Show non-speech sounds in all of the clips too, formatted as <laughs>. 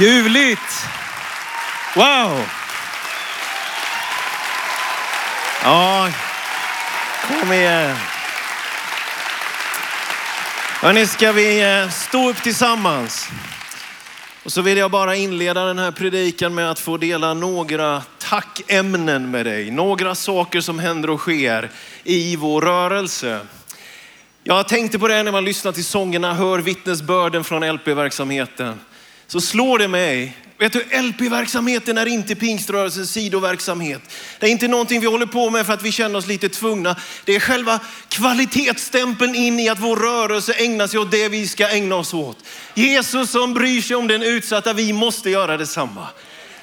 Ljuvligt! Wow! Ja, kom igen. Hörrni, ska vi eh, stå upp tillsammans? Och så vill jag bara inleda den här predikan med att få dela några tackämnen med dig. Några saker som händer och sker i vår rörelse. Jag tänkte på det när man lyssnar till sångerna, hör vittnesbörden från LP-verksamheten. Så slår det mig, vet du LP-verksamheten är inte pingströrelsens sidoverksamhet. Det är inte någonting vi håller på med för att vi känner oss lite tvungna. Det är själva kvalitetsstämpeln in i att vår rörelse ägnar sig åt det vi ska ägna oss åt. Jesus som bryr sig om den utsatta, vi måste göra detsamma.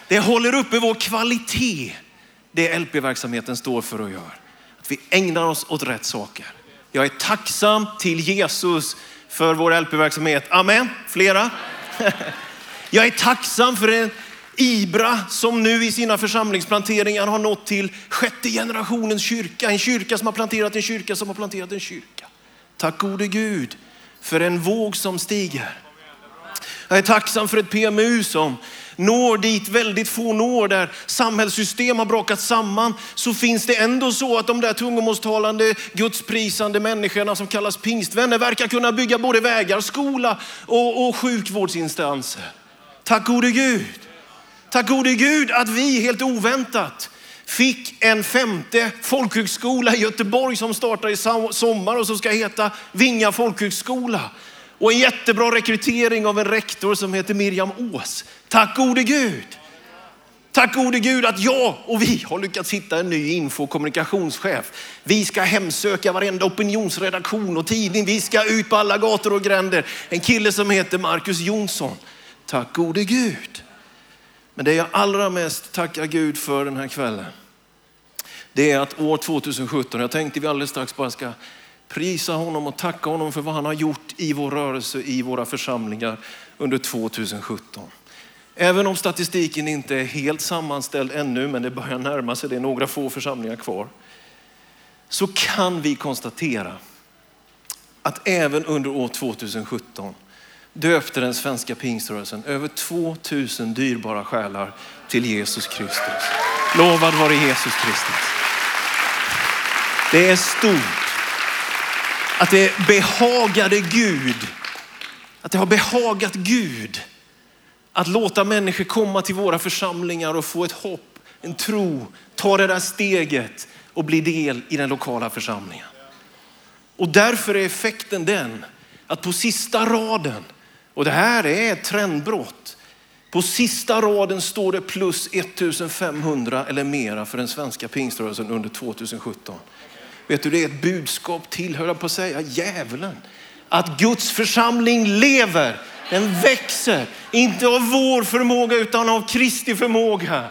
Det håller uppe vår kvalitet, det LP-verksamheten står för och gör. Att vi ägnar oss åt rätt saker. Jag är tacksam till Jesus för vår LP-verksamhet. Amen. Flera? <laughs> Jag är tacksam för en Ibra som nu i sina församlingsplanteringar har nått till sjätte generationens kyrka. En kyrka som har planterat en kyrka som har planterat en kyrka. Tack gode Gud för en våg som stiger. Jag är tacksam för ett PMU som når dit väldigt få når, där samhällssystem har brakat samman, så finns det ändå så att de där tungomålstalande, gudsprisande människorna som kallas pingstvänner verkar kunna bygga både vägar, skola och, och sjukvårdsinstanser. Tack gode Gud. Tack gode Gud att vi helt oväntat fick en femte folkhögskola i Göteborg som startar i sommar och som ska heta Vinga folkhögskola. Och en jättebra rekrytering av en rektor som heter Miriam Ås. Tack gode Gud. Tack gode Gud att jag och vi har lyckats hitta en ny info och kommunikationschef. Vi ska hemsöka varenda opinionsredaktion och tidning. Vi ska ut på alla gator och gränder. En kille som heter Marcus Jonsson. Tack gode Gud. Men det jag allra mest tackar Gud för den här kvällen, det är att år 2017, jag tänkte vi alldeles strax bara ska prisa honom och tacka honom för vad han har gjort i vår rörelse, i våra församlingar under 2017. Även om statistiken inte är helt sammanställd ännu, men det börjar närma sig, det är några få församlingar kvar, så kan vi konstatera att även under år 2017 döpte den svenska pingströrelsen över 2000 dyrbara själar till Jesus Kristus. Lovad vare Jesus Kristus. Det är stort att det behagade Gud, att det har behagat Gud att låta människor komma till våra församlingar och få ett hopp, en tro, ta det där steget och bli del i den lokala församlingen. Och därför är effekten den att på sista raden och det här är ett trendbrott. På sista raden står det plus 1500 eller mera för den svenska pingströrelsen under 2017. Vet du, det är ett budskap till, höll jag på att säga, djävulen. Att Guds församling lever, den växer. Inte av vår förmåga utan av Kristi förmåga.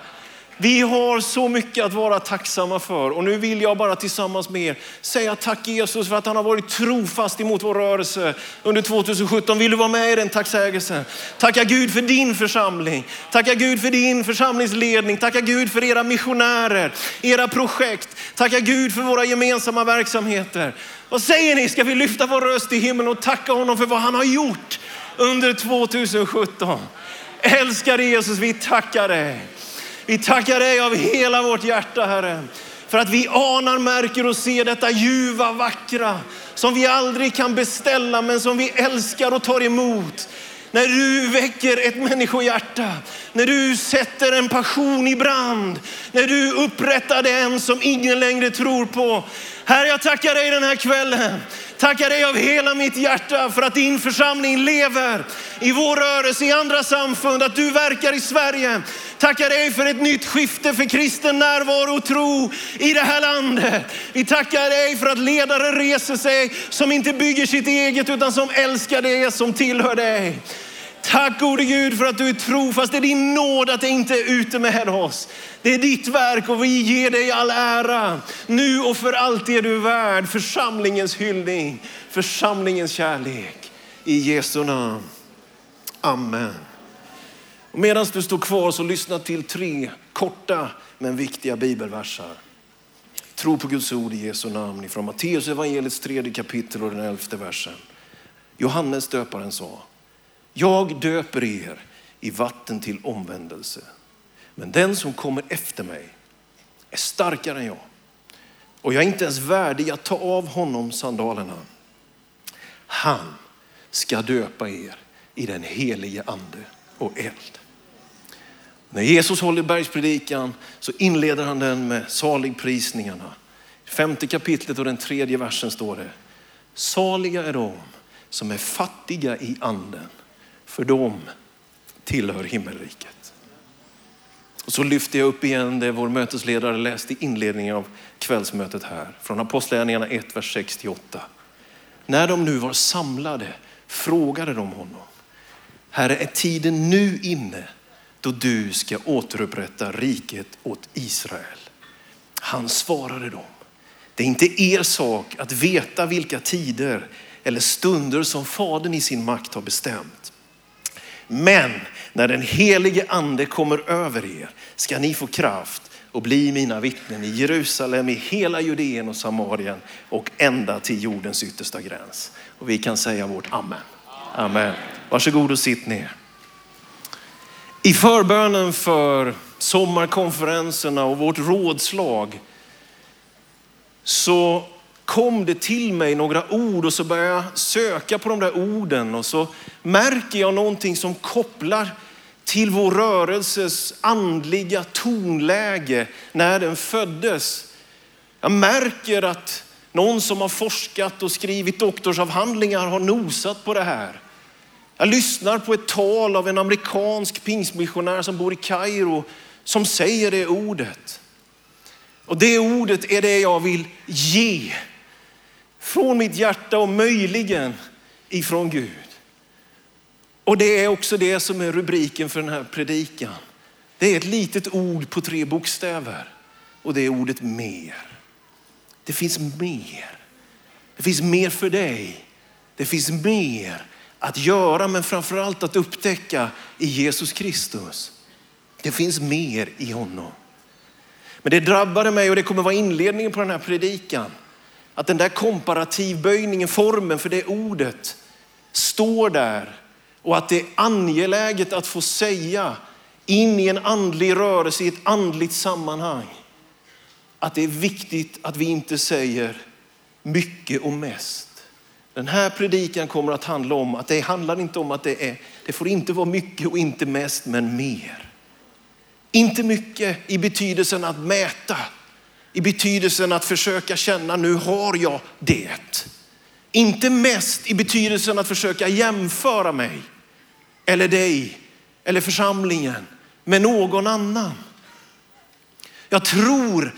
Vi har så mycket att vara tacksamma för och nu vill jag bara tillsammans med er säga tack Jesus för att han har varit trofast emot vår rörelse under 2017. Vill du vara med i den tacksägelsen? Tacka Gud för din församling. Tacka Gud för din församlingsledning. Tacka Gud för era missionärer, era projekt. Tacka Gud för våra gemensamma verksamheter. Vad säger ni? Ska vi lyfta vår röst i himlen och tacka honom för vad han har gjort under 2017? Älskade Jesus, vi tackar dig. Vi tackar dig av hela vårt hjärta Herre. För att vi anar, märker och ser detta ljuva, vackra som vi aldrig kan beställa men som vi älskar och tar emot. När du väcker ett människohjärta, när du sätter en passion i brand, när du upprättar den som ingen längre tror på. Herre, jag tackar dig den här kvällen. Tackar dig av hela mitt hjärta för att din församling lever i vår rörelse, i andra samfund, att du verkar i Sverige. Tackar dig för ett nytt skifte för kristen närvaro och tro i det här landet. Vi tackar dig för att ledare reser sig som inte bygger sitt eget utan som älskar det som tillhör dig. Tack gode Gud för att du är trofast. Det är din nåd att det inte är ute med oss. Det är ditt verk och vi ger dig all ära. Nu och för alltid är du värd församlingens hyllning, församlingens kärlek. I Jesu namn. Amen. Medan du står kvar så lyssna till tre korta men viktiga bibelversar. Tro på Guds ord i Jesu namn ifrån Matteus evangeliets tredje kapitel och den elfte versen. Johannes döparen sa, jag döper er i vatten till omvändelse. Men den som kommer efter mig är starkare än jag. Och jag är inte ens värdig att ta av honom sandalerna. Han ska döpa er i den helige ande och eld. När Jesus håller bergspredikan så inleder han den med saligprisningarna. Femte kapitlet och den tredje versen står det. Saliga är de som är fattiga i anden, för de tillhör himmelriket. Och så lyfter jag upp igen det vår mötesledare läste i inledningen av kvällsmötet här. Från Apostlagärningarna 1, vers 6-8. När de nu var samlade frågade de honom. Herre, är tiden nu inne då du ska återupprätta riket åt Israel? Han svarade dem. Det är inte er sak att veta vilka tider eller stunder som Fadern i sin makt har bestämt. Men när den helige ande kommer över er ska ni få kraft och bli mina vittnen i Jerusalem, i hela Judeen och Samarien och ända till jordens yttersta gräns. Och vi kan säga vårt amen. Amen. Varsågod och sitt ner. I förbönen för sommarkonferenserna och vårt rådslag så kom det till mig några ord och så började jag söka på de där orden och så märker jag någonting som kopplar till vår rörelses andliga tonläge när den föddes. Jag märker att någon som har forskat och skrivit doktorsavhandlingar har nosat på det här. Jag lyssnar på ett tal av en amerikansk pingstmissionär som bor i Kairo som säger det ordet. Och det ordet är det jag vill ge från mitt hjärta och möjligen ifrån Gud. Och det är också det som är rubriken för den här predikan. Det är ett litet ord på tre bokstäver och det är ordet mer. Det finns mer. Det finns mer för dig. Det finns mer att göra men framförallt att upptäcka i Jesus Kristus. Det finns mer i honom. Men det drabbade mig och det kommer vara inledningen på den här predikan. Att den där komparativböjningen, formen för det ordet står där och att det är angeläget att få säga in i en andlig rörelse, i ett andligt sammanhang, att det är viktigt att vi inte säger mycket och mest. Den här predikan kommer att handla om att det handlar inte om att det är, det får inte vara mycket och inte mest, men mer. Inte mycket i betydelsen att mäta, i betydelsen att försöka känna nu har jag det. Inte mest i betydelsen att försöka jämföra mig eller dig eller församlingen med någon annan. Jag tror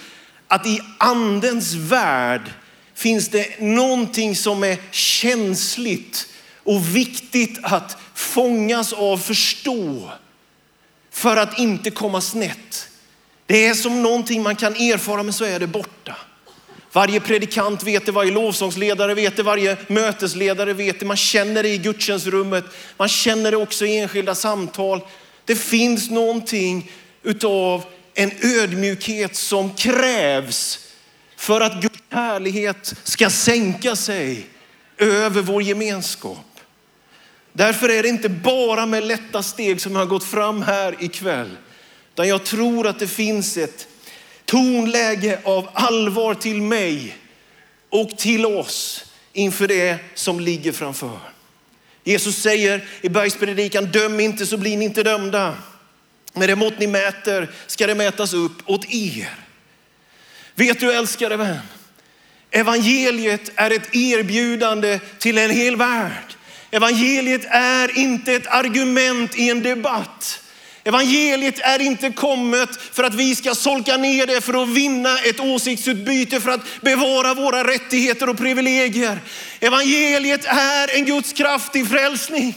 att i andens värld finns det någonting som är känsligt och viktigt att fångas av, förstå för att inte komma snett. Det är som någonting man kan erfara men så är det borta. Varje predikant vet det, varje lovsångsledare vet det, varje mötesledare vet det. Man känner det i gudstjänstrummet, man känner det också i enskilda samtal. Det finns någonting utav en ödmjukhet som krävs för att Guds härlighet ska sänka sig över vår gemenskap. Därför är det inte bara med lätta steg som jag har gått fram här ikväll. Utan jag tror att det finns ett tonläge av allvar till mig och till oss inför det som ligger framför. Jesus säger i bergspredikan, döm inte så blir ni inte dömda. Med det mått ni mäter ska det mätas upp åt er. Vet du älskade vän, evangeliet är ett erbjudande till en hel värld. Evangeliet är inte ett argument i en debatt. Evangeliet är inte kommet för att vi ska solka ner det för att vinna ett åsiktsutbyte, för att bevara våra rättigheter och privilegier. Evangeliet är en Guds kraft i frälsning.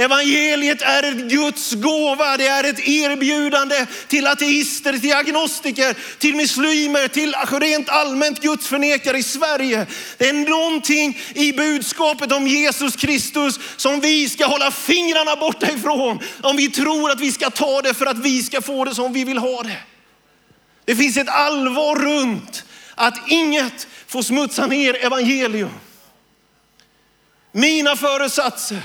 Evangeliet är ett Guds gåva. Det är ett erbjudande till ateister, till agnostiker, till muslimer, till rent allmänt gudsförnekare i Sverige. Det är någonting i budskapet om Jesus Kristus som vi ska hålla fingrarna borta ifrån. Om vi tror att vi ska ta det för att vi ska få det som vi vill ha det. Det finns ett allvar runt att inget får smutsa ner evangelium. Mina föresatser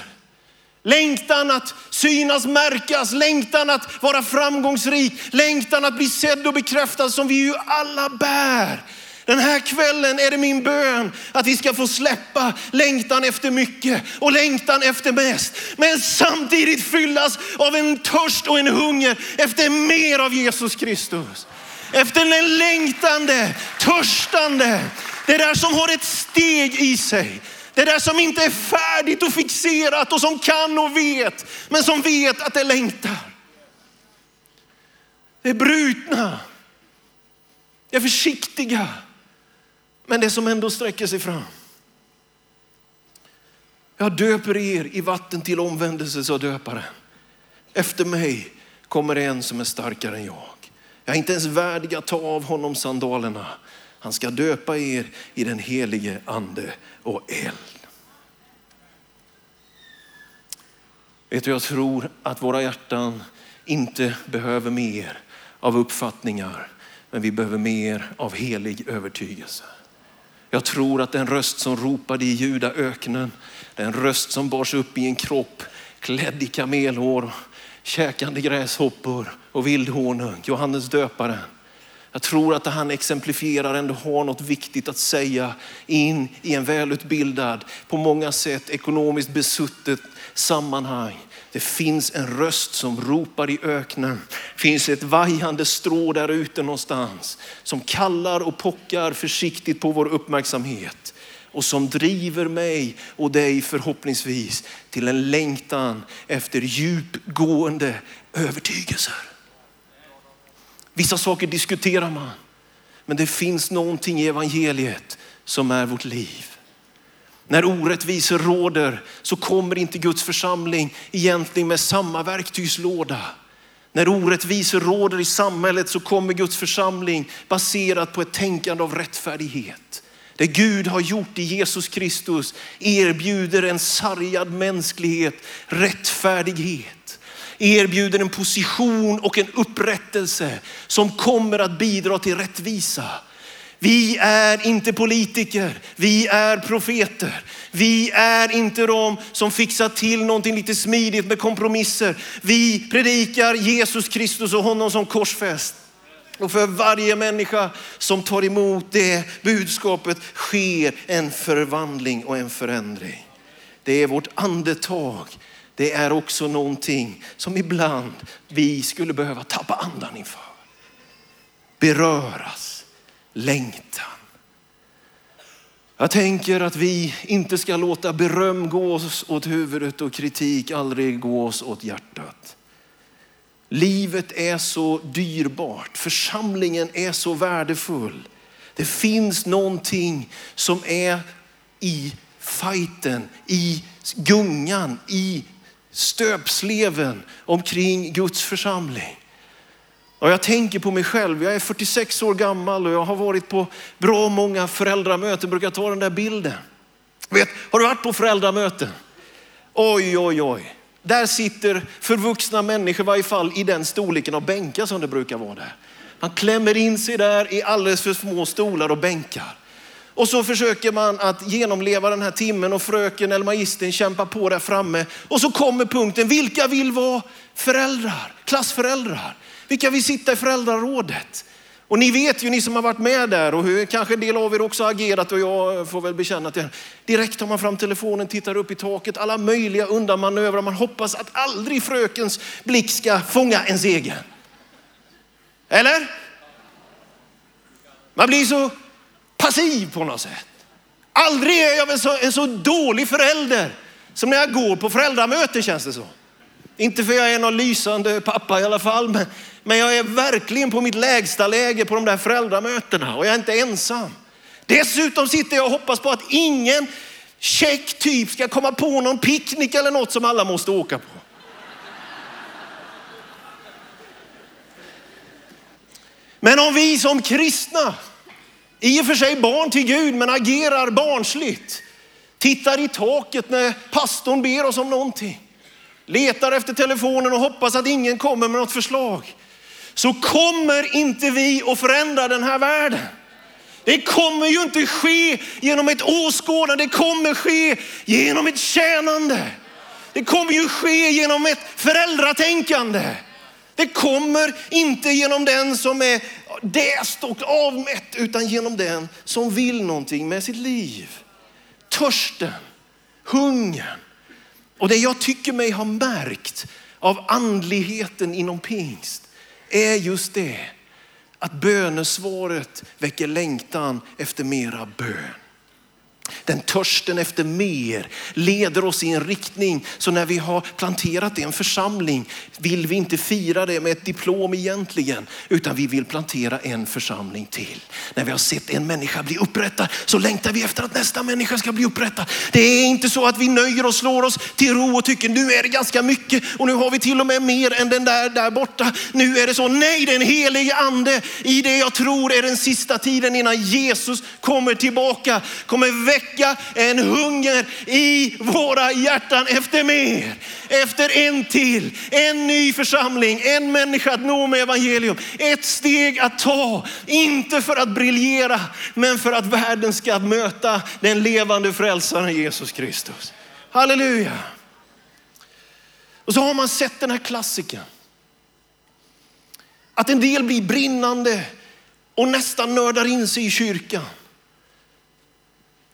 Längtan att synas, märkas, längtan att vara framgångsrik, längtan att bli sedd och bekräftad som vi ju alla bär. Den här kvällen är det min bön att vi ska få släppa längtan efter mycket och längtan efter mest. Men samtidigt fyllas av en törst och en hunger efter mer av Jesus Kristus. Efter den längtande, törstande, det där som har ett steg i sig. Det där som inte är färdigt och fixerat och som kan och vet, men som vet att det längtar. Det är brutna, det är försiktiga, men det som ändå sträcker sig fram. Jag döper er i vatten till omvändelse, sa döparen. Efter mig kommer en som är starkare än jag. Jag är inte ens värdig att ta av honom sandalerna. Han ska döpa er i den helige ande och eld. Vet du, jag tror att våra hjärtan inte behöver mer av uppfattningar, men vi behöver mer av helig övertygelse. Jag tror att den röst som ropade i judaöknen, den röst som bars upp i en kropp klädd i kamelhår, käkande gräshoppor och vildhonung, Johannes döparen. Jag tror att han exemplifierar ändå har något viktigt att säga in i en välutbildad, på många sätt ekonomiskt besuttet sammanhang. Det finns en röst som ropar i öknen. Det finns ett vajande strå där ute någonstans som kallar och pockar försiktigt på vår uppmärksamhet och som driver mig och dig förhoppningsvis till en längtan efter djupgående övertygelser. Vissa saker diskuterar man, men det finns någonting i evangeliet som är vårt liv. När orättvisor råder så kommer inte Guds församling egentligen med samma verktygslåda. När orättvisor råder i samhället så kommer Guds församling baserat på ett tänkande av rättfärdighet. Det Gud har gjort i Jesus Kristus erbjuder en sargad mänsklighet rättfärdighet. Erbjuder en position och en upprättelse som kommer att bidra till rättvisa. Vi är inte politiker, vi är profeter. Vi är inte de som fixar till någonting lite smidigt med kompromisser. Vi predikar Jesus Kristus och honom som korsfäst. Och för varje människa som tar emot det budskapet sker en förvandling och en förändring. Det är vårt andetag. Det är också någonting som ibland vi skulle behöva tappa andan inför. Beröras, längtan. Jag tänker att vi inte ska låta beröm gå oss åt huvudet och kritik aldrig gå oss åt hjärtat. Livet är så dyrbart, församlingen är så värdefull. Det finns någonting som är i fighten, i gungan, i stöpsleven omkring Guds församling. Och jag tänker på mig själv, jag är 46 år gammal och jag har varit på bra många föräldramöten, brukar ta den där bilden. Vet, har du varit på föräldramöten? Oj, oj, oj. Där sitter förvuxna människor i varje fall i den storleken av bänkar som det brukar vara där. Man klämmer in sig där i alldeles för små stolar och bänkar. Och så försöker man att genomleva den här timmen och fröken eller magistern kämpar på där framme. Och så kommer punkten, vilka vill vara föräldrar, klassföräldrar? Vilka vill sitta i föräldrarådet? Och ni vet ju, ni som har varit med där och hur kanske en del av er också har agerat och jag får väl bekänna att jag, direkt tar man fram telefonen, tittar upp i taket, alla möjliga undanmanövrar. Man hoppas att aldrig frökens blick ska fånga ens egen. Eller? Man blir så passiv på något sätt. Aldrig är jag väl så, en så dålig förälder som när jag går på föräldramöte känns det så. Inte för jag är någon lysande pappa i alla fall, men, men jag är verkligen på mitt lägsta läge på de där föräldramötena och jag är inte ensam. Dessutom sitter jag och hoppas på att ingen check typ ska komma på någon picknick eller något som alla måste åka på. Men om vi som kristna, i och för sig barn till Gud, men agerar barnsligt, tittar i taket när pastorn ber oss om någonting, letar efter telefonen och hoppas att ingen kommer med något förslag, så kommer inte vi att förändra den här världen. Det kommer ju inte ske genom ett åskådande, det kommer ske genom ett tjänande. Det kommer ju ske genom ett föräldratänkande. Det kommer inte genom den som är däst och avmätt, utan genom den som vill någonting med sitt liv. Törsten, hungern. Och det jag tycker mig ha märkt av andligheten inom pingst är just det att bönesvaret väcker längtan efter mera bön. Den törsten efter mer leder oss i en riktning. Så när vi har planterat en församling vill vi inte fira det med ett diplom egentligen, utan vi vill plantera en församling till. När vi har sett en människa bli upprättad så längtar vi efter att nästa människa ska bli upprättad. Det är inte så att vi nöjer och slår oss till ro och tycker nu är det ganska mycket och nu har vi till och med mer än den där där borta. Nu är det så. Nej, den helige ande i det jag tror är den sista tiden innan Jesus kommer tillbaka, kommer väcka en hunger i våra hjärtan efter mer. Efter en till, en ny församling, en människa att nå med evangelium. Ett steg att ta, inte för att briljera, men för att världen ska möta den levande frälsaren Jesus Kristus. Halleluja. Och så har man sett den här klassikern. Att en del blir brinnande och nästan nördar in sig i kyrkan.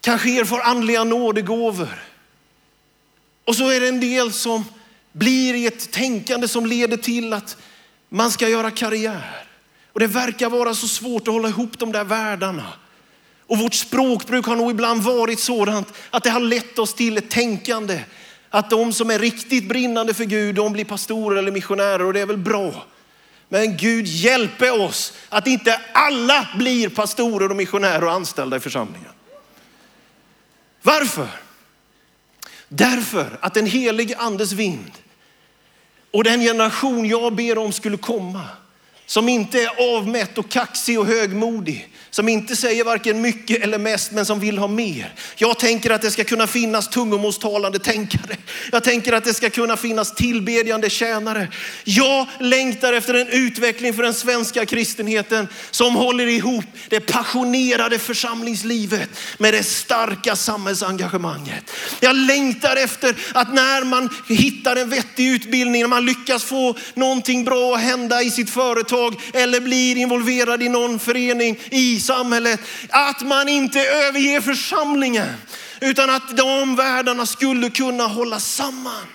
Kanske erfar andliga nådegåvor. Och så är det en del som blir i ett tänkande som leder till att man ska göra karriär. Och det verkar vara så svårt att hålla ihop de där världarna. Och vårt språkbruk har nog ibland varit sådant att det har lett oss till ett tänkande att de som är riktigt brinnande för Gud, de blir pastorer eller missionärer och det är väl bra. Men Gud hjälpe oss att inte alla blir pastorer och missionärer och anställda i församlingen. Varför? Därför att den helige andes vind och den generation jag ber om skulle komma, som inte är avmätt och kaxig och högmodig, som inte säger varken mycket eller mest, men som vill ha mer. Jag tänker att det ska kunna finnas tungomålstalande tänkare. Jag tänker att det ska kunna finnas tillbedjande tjänare. Jag längtar efter en utveckling för den svenska kristenheten som håller ihop det passionerade församlingslivet med det starka samhällsengagemanget. Jag längtar efter att när man hittar en vettig utbildning, när man lyckas få någonting bra att hända i sitt företag eller blir involverad i någon förening i samhället. Att man inte överger församlingen utan att de världarna skulle kunna hålla samman.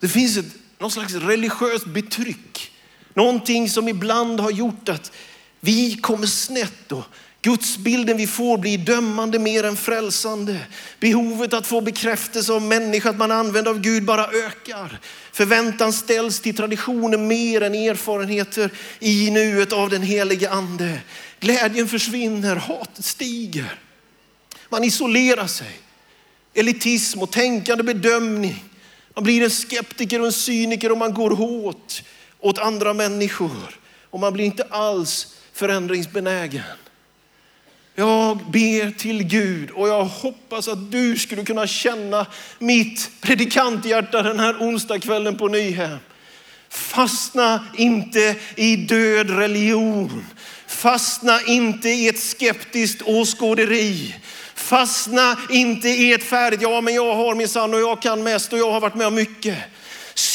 Det finns ett, någon slags religiöst betryck. Någonting som ibland har gjort att vi kommer snett och Gudsbilden vi får blir dömande mer än frälsande. Behovet att få bekräftelse av människa, att man använder av Gud bara ökar. Förväntan ställs till traditioner mer än erfarenheter i nuet av den helige ande. Glädjen försvinner, hatet stiger. Man isolerar sig. Elitism och tänkande bedömning. Man blir en skeptiker och en cyniker och man går hårt åt andra människor. Och man blir inte alls förändringsbenägen. Jag ber till Gud och jag hoppas att du skulle kunna känna mitt predikanthjärta den här onsdagskvällen på Nyhem. Fastna inte i död religion. Fastna inte i ett skeptiskt åskåderi. Fastna inte i ett färdigt, ja men jag har min sann och jag kan mest och jag har varit med om mycket.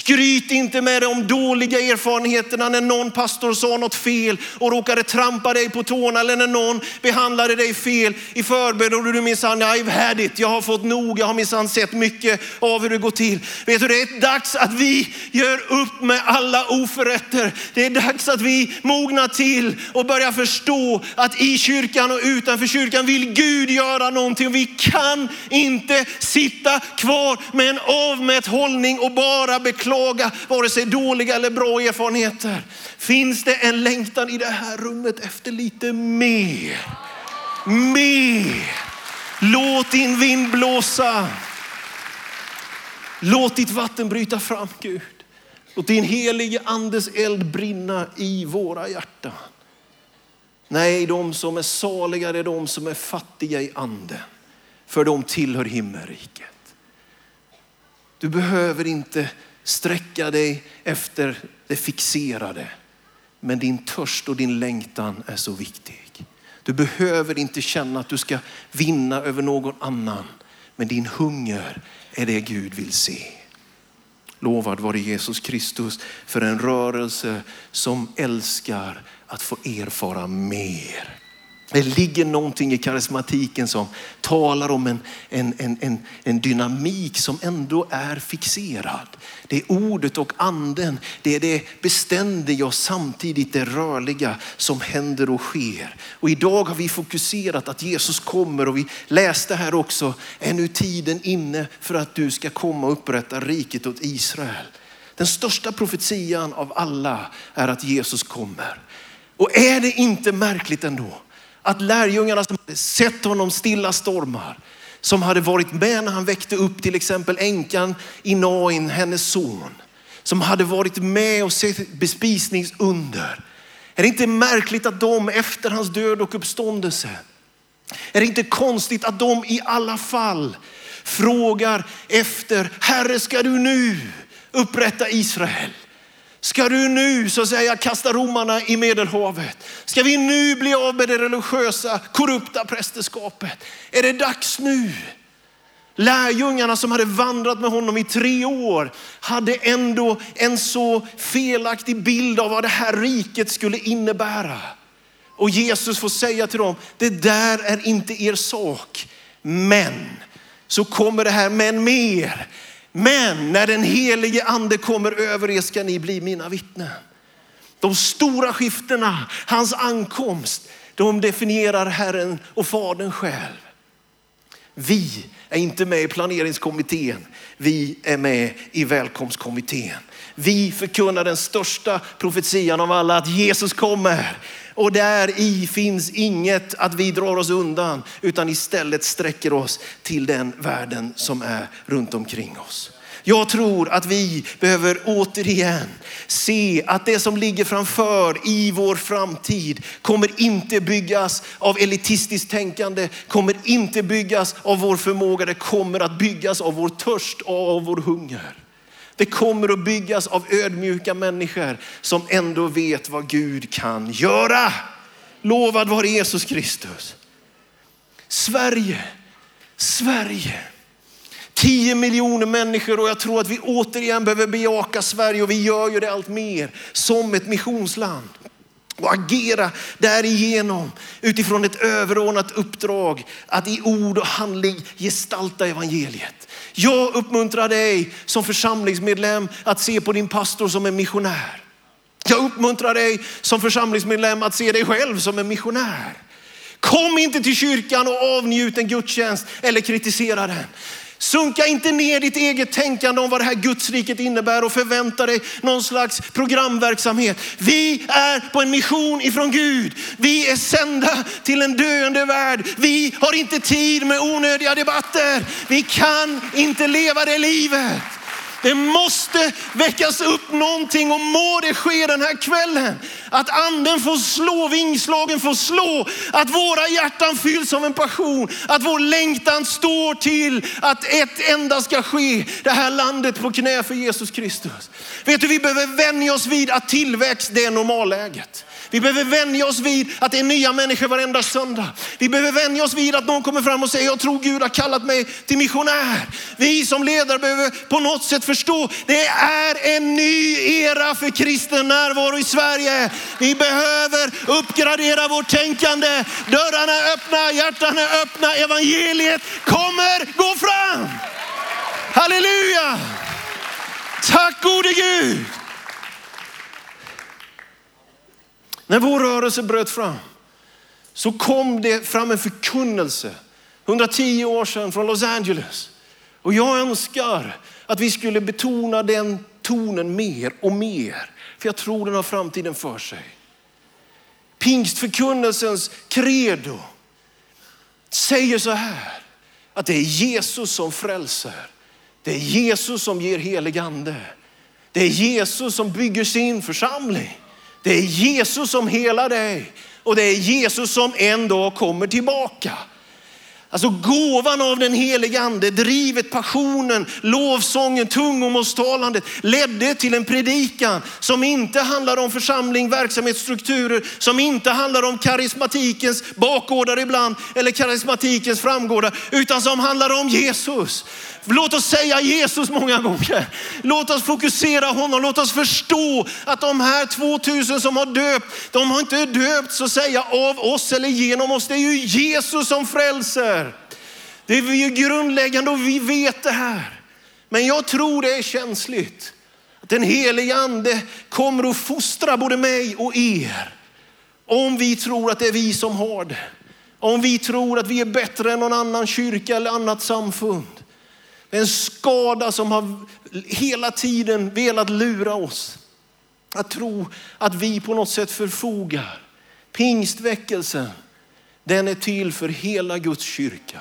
Skryt inte med de dåliga erfarenheterna när någon pastor sa något fel och råkade trampa dig på tårna eller när någon behandlade dig fel i förbön och du minsann, I've had it, jag har fått nog, jag har minsann sett mycket av hur det går till. Vet du, det är dags att vi gör upp med alla oförrätter. Det är dags att vi mognar till och börjar förstå att i kyrkan och utanför kyrkan vill Gud göra någonting. Vi kan inte sitta kvar med en avmätt hållning och bara beklaga vare sig dåliga eller bra erfarenheter. Finns det en längtan i det här rummet efter lite mer? Mer. Låt din vind blåsa. Låt ditt vatten bryta fram Gud. Låt din helige andes eld brinna i våra hjärtan. Nej, de som är saliga är de som är fattiga i anden. För de tillhör himmelriket. Du behöver inte sträcka dig efter det fixerade. Men din törst och din längtan är så viktig. Du behöver inte känna att du ska vinna över någon annan. Men din hunger är det Gud vill se. Lovad vare Jesus Kristus för en rörelse som älskar att få erfara mer. Det ligger någonting i karismatiken som talar om en, en, en, en, en dynamik som ändå är fixerad. Det är ordet och anden, det är det beständiga och samtidigt det rörliga som händer och sker. Och idag har vi fokuserat att Jesus kommer och vi läste här också, är nu tiden inne för att du ska komma och upprätta riket åt Israel. Den största profetian av alla är att Jesus kommer. Och är det inte märkligt ändå? Att lärjungarna som hade sett honom stilla stormar, som hade varit med när han väckte upp till exempel änkan i Nain, hennes son, som hade varit med och sett bespisningsunder. Är det inte märkligt att de efter hans död och uppståndelse, är det inte konstigt att de i alla fall frågar efter, Herre ska du nu upprätta Israel? Ska du nu så att säga kasta romarna i Medelhavet? Ska vi nu bli av med det religiösa, korrupta prästerskapet? Är det dags nu? Lärjungarna som hade vandrat med honom i tre år hade ändå en så felaktig bild av vad det här riket skulle innebära. Och Jesus får säga till dem, det där är inte er sak. Men så kommer det här, men mer. Men när den helige ande kommer över er ska ni bli mina vittnen. De stora skiftena, hans ankomst, de definierar Herren och Fadern själv. Vi är inte med i planeringskommittén. Vi är med i välkomstkommittén. Vi förkunnar den största profetian av alla, att Jesus kommer. Och där i finns inget att vi drar oss undan, utan istället sträcker oss till den världen som är runt omkring oss. Jag tror att vi behöver återigen se att det som ligger framför i vår framtid kommer inte byggas av elitistiskt tänkande, kommer inte byggas av vår förmåga. Det kommer att byggas av vår törst och av vår hunger. Det kommer att byggas av ödmjuka människor som ändå vet vad Gud kan göra. Lovad var Jesus Kristus. Sverige, Sverige 10 miljoner människor och jag tror att vi återigen behöver bejaka Sverige och vi gör ju det allt mer som ett missionsland och agera därigenom utifrån ett överordnat uppdrag att i ord och handling gestalta evangeliet. Jag uppmuntrar dig som församlingsmedlem att se på din pastor som en missionär. Jag uppmuntrar dig som församlingsmedlem att se dig själv som en missionär. Kom inte till kyrkan och avnjut en gudstjänst eller kritisera den. Sunka inte ner ditt eget tänkande om vad det här Gudsriket innebär och förvänta dig någon slags programverksamhet. Vi är på en mission ifrån Gud. Vi är sända till en döende värld. Vi har inte tid med onödiga debatter. Vi kan inte leva det livet. Det måste väckas upp någonting och må det ske den här kvällen. Att anden får slå, vingslagen får slå, att våra hjärtan fylls av en passion, att vår längtan står till att ett enda ska ske, det här landet på knä för Jesus Kristus. Vet du, vi behöver vänja oss vid att tillväxt det är normalläget. Vi behöver vänja oss vid att det är nya människor varenda söndag. Vi behöver vänja oss vid att någon kommer fram och säger, jag tror Gud har kallat mig till missionär. Vi som ledare behöver på något sätt förstå, det är en ny era för kristen närvaro i Sverige. Vi behöver uppgradera vårt tänkande. Dörrarna är öppna, hjärtan är öppna, evangeliet kommer gå fram. Halleluja! Tack gode Gud. När vår rörelse bröt fram så kom det fram en förkunnelse 110 år sedan från Los Angeles. Och jag önskar att vi skulle betona den tonen mer och mer. För jag tror den har framtiden för sig. Pingstförkunnelsens credo säger så här, att det är Jesus som frälser. Det är Jesus som ger helig ande. Det är Jesus som bygger sin församling. Det är Jesus som helar dig och det är Jesus som en dag kommer tillbaka. Alltså gåvan av den helige ande, drivet, passionen, lovsången, tungomålstalandet ledde till en predikan som inte handlar om församling, verksamhetsstrukturer, som inte handlar om karismatikens bakgårdar ibland eller karismatikens framgårdar, utan som handlar om Jesus. Låt oss säga Jesus många gånger. Låt oss fokusera honom. Låt oss förstå att de här 2000 som har döpt, de har inte döpt så att säga av oss eller genom oss. Det är ju Jesus som frälser. Det är ju grundläggande och vi vet det här. Men jag tror det är känsligt. Att den helige ande kommer att fostra både mig och er. Om vi tror att det är vi som har det. Om vi tror att vi är bättre än någon annan kyrka eller annat samfund. En skada som har hela tiden velat lura oss. Att tro att vi på något sätt förfogar. Pingstväckelsen, den är till för hela Guds kyrka.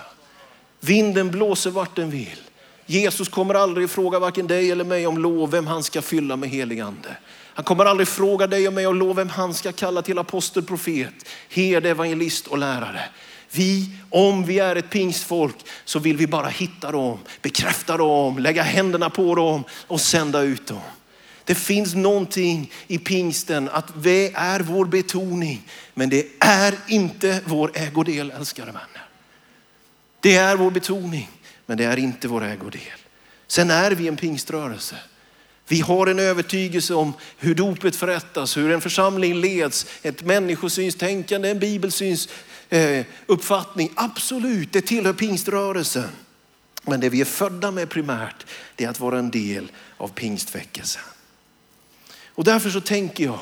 Vinden blåser vart den vill. Jesus kommer aldrig fråga varken dig eller mig om lov vem han ska fylla med helig ande. Han kommer aldrig fråga dig och mig om lov vem han ska kalla till apostel, profet, herde, evangelist och lärare. Vi, om vi är ett pingstfolk så vill vi bara hitta dem, bekräfta dem, lägga händerna på dem och sända ut dem. Det finns någonting i pingsten att det är vår betoning, men det är inte vår ägodel älskade vänner. Det är vår betoning, men det är inte vår ägodel. Sen är vi en pingströrelse. Vi har en övertygelse om hur dopet förrättas, hur en församling leds, ett människosynstänkande, en bibelsyns Eh, uppfattning. Absolut, det tillhör pingströrelsen. Men det vi är födda med primärt, det är att vara en del av pingstväckelsen. Och därför så tänker jag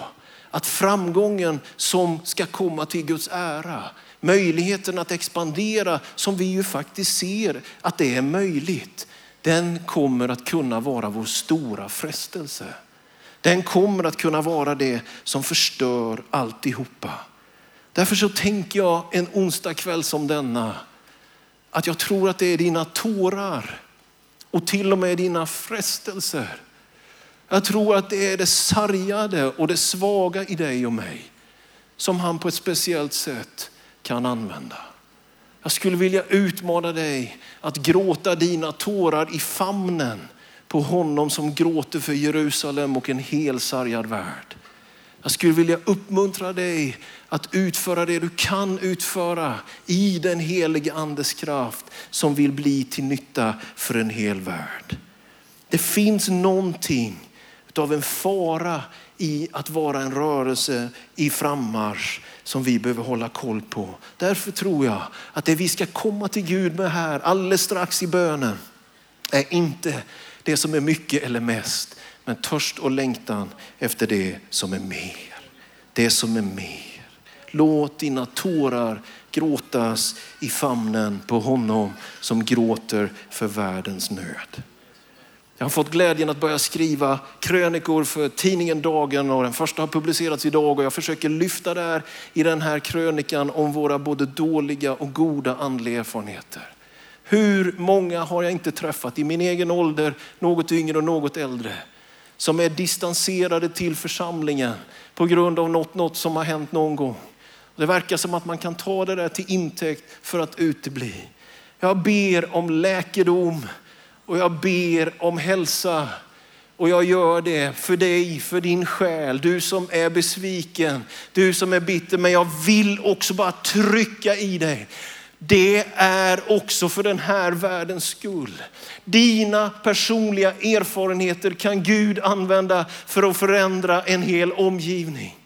att framgången som ska komma till Guds ära, möjligheten att expandera som vi ju faktiskt ser att det är möjligt, den kommer att kunna vara vår stora frestelse. Den kommer att kunna vara det som förstör alltihopa. Därför så tänker jag en onsdag kväll som denna, att jag tror att det är dina tårar och till och med dina frestelser. Jag tror att det är det sargade och det svaga i dig och mig som han på ett speciellt sätt kan använda. Jag skulle vilja utmana dig att gråta dina tårar i famnen på honom som gråter för Jerusalem och en hel sargad värld. Jag skulle vilja uppmuntra dig att utföra det du kan utföra i den helige andes kraft som vill bli till nytta för en hel värld. Det finns någonting av en fara i att vara en rörelse i frammarsch som vi behöver hålla koll på. Därför tror jag att det vi ska komma till Gud med här alldeles strax i bönen är inte det som är mycket eller mest, men törst och längtan efter det som är mer. Det som är mer. Låt dina tårar gråtas i famnen på honom som gråter för världens nöd. Jag har fått glädjen att börja skriva krönikor för tidningen Dagen och den första har publicerats idag och jag försöker lyfta där i den här krönikan om våra både dåliga och goda andliga erfarenheter. Hur många har jag inte träffat i min egen ålder, något yngre och något äldre, som är distanserade till församlingen på grund av något, något som har hänt någon gång. Det verkar som att man kan ta det där till intäkt för att utebli. Jag ber om läkedom och jag ber om hälsa. Och jag gör det för dig, för din själ. Du som är besviken, du som är bitter. Men jag vill också bara trycka i dig. Det är också för den här världens skull. Dina personliga erfarenheter kan Gud använda för att förändra en hel omgivning.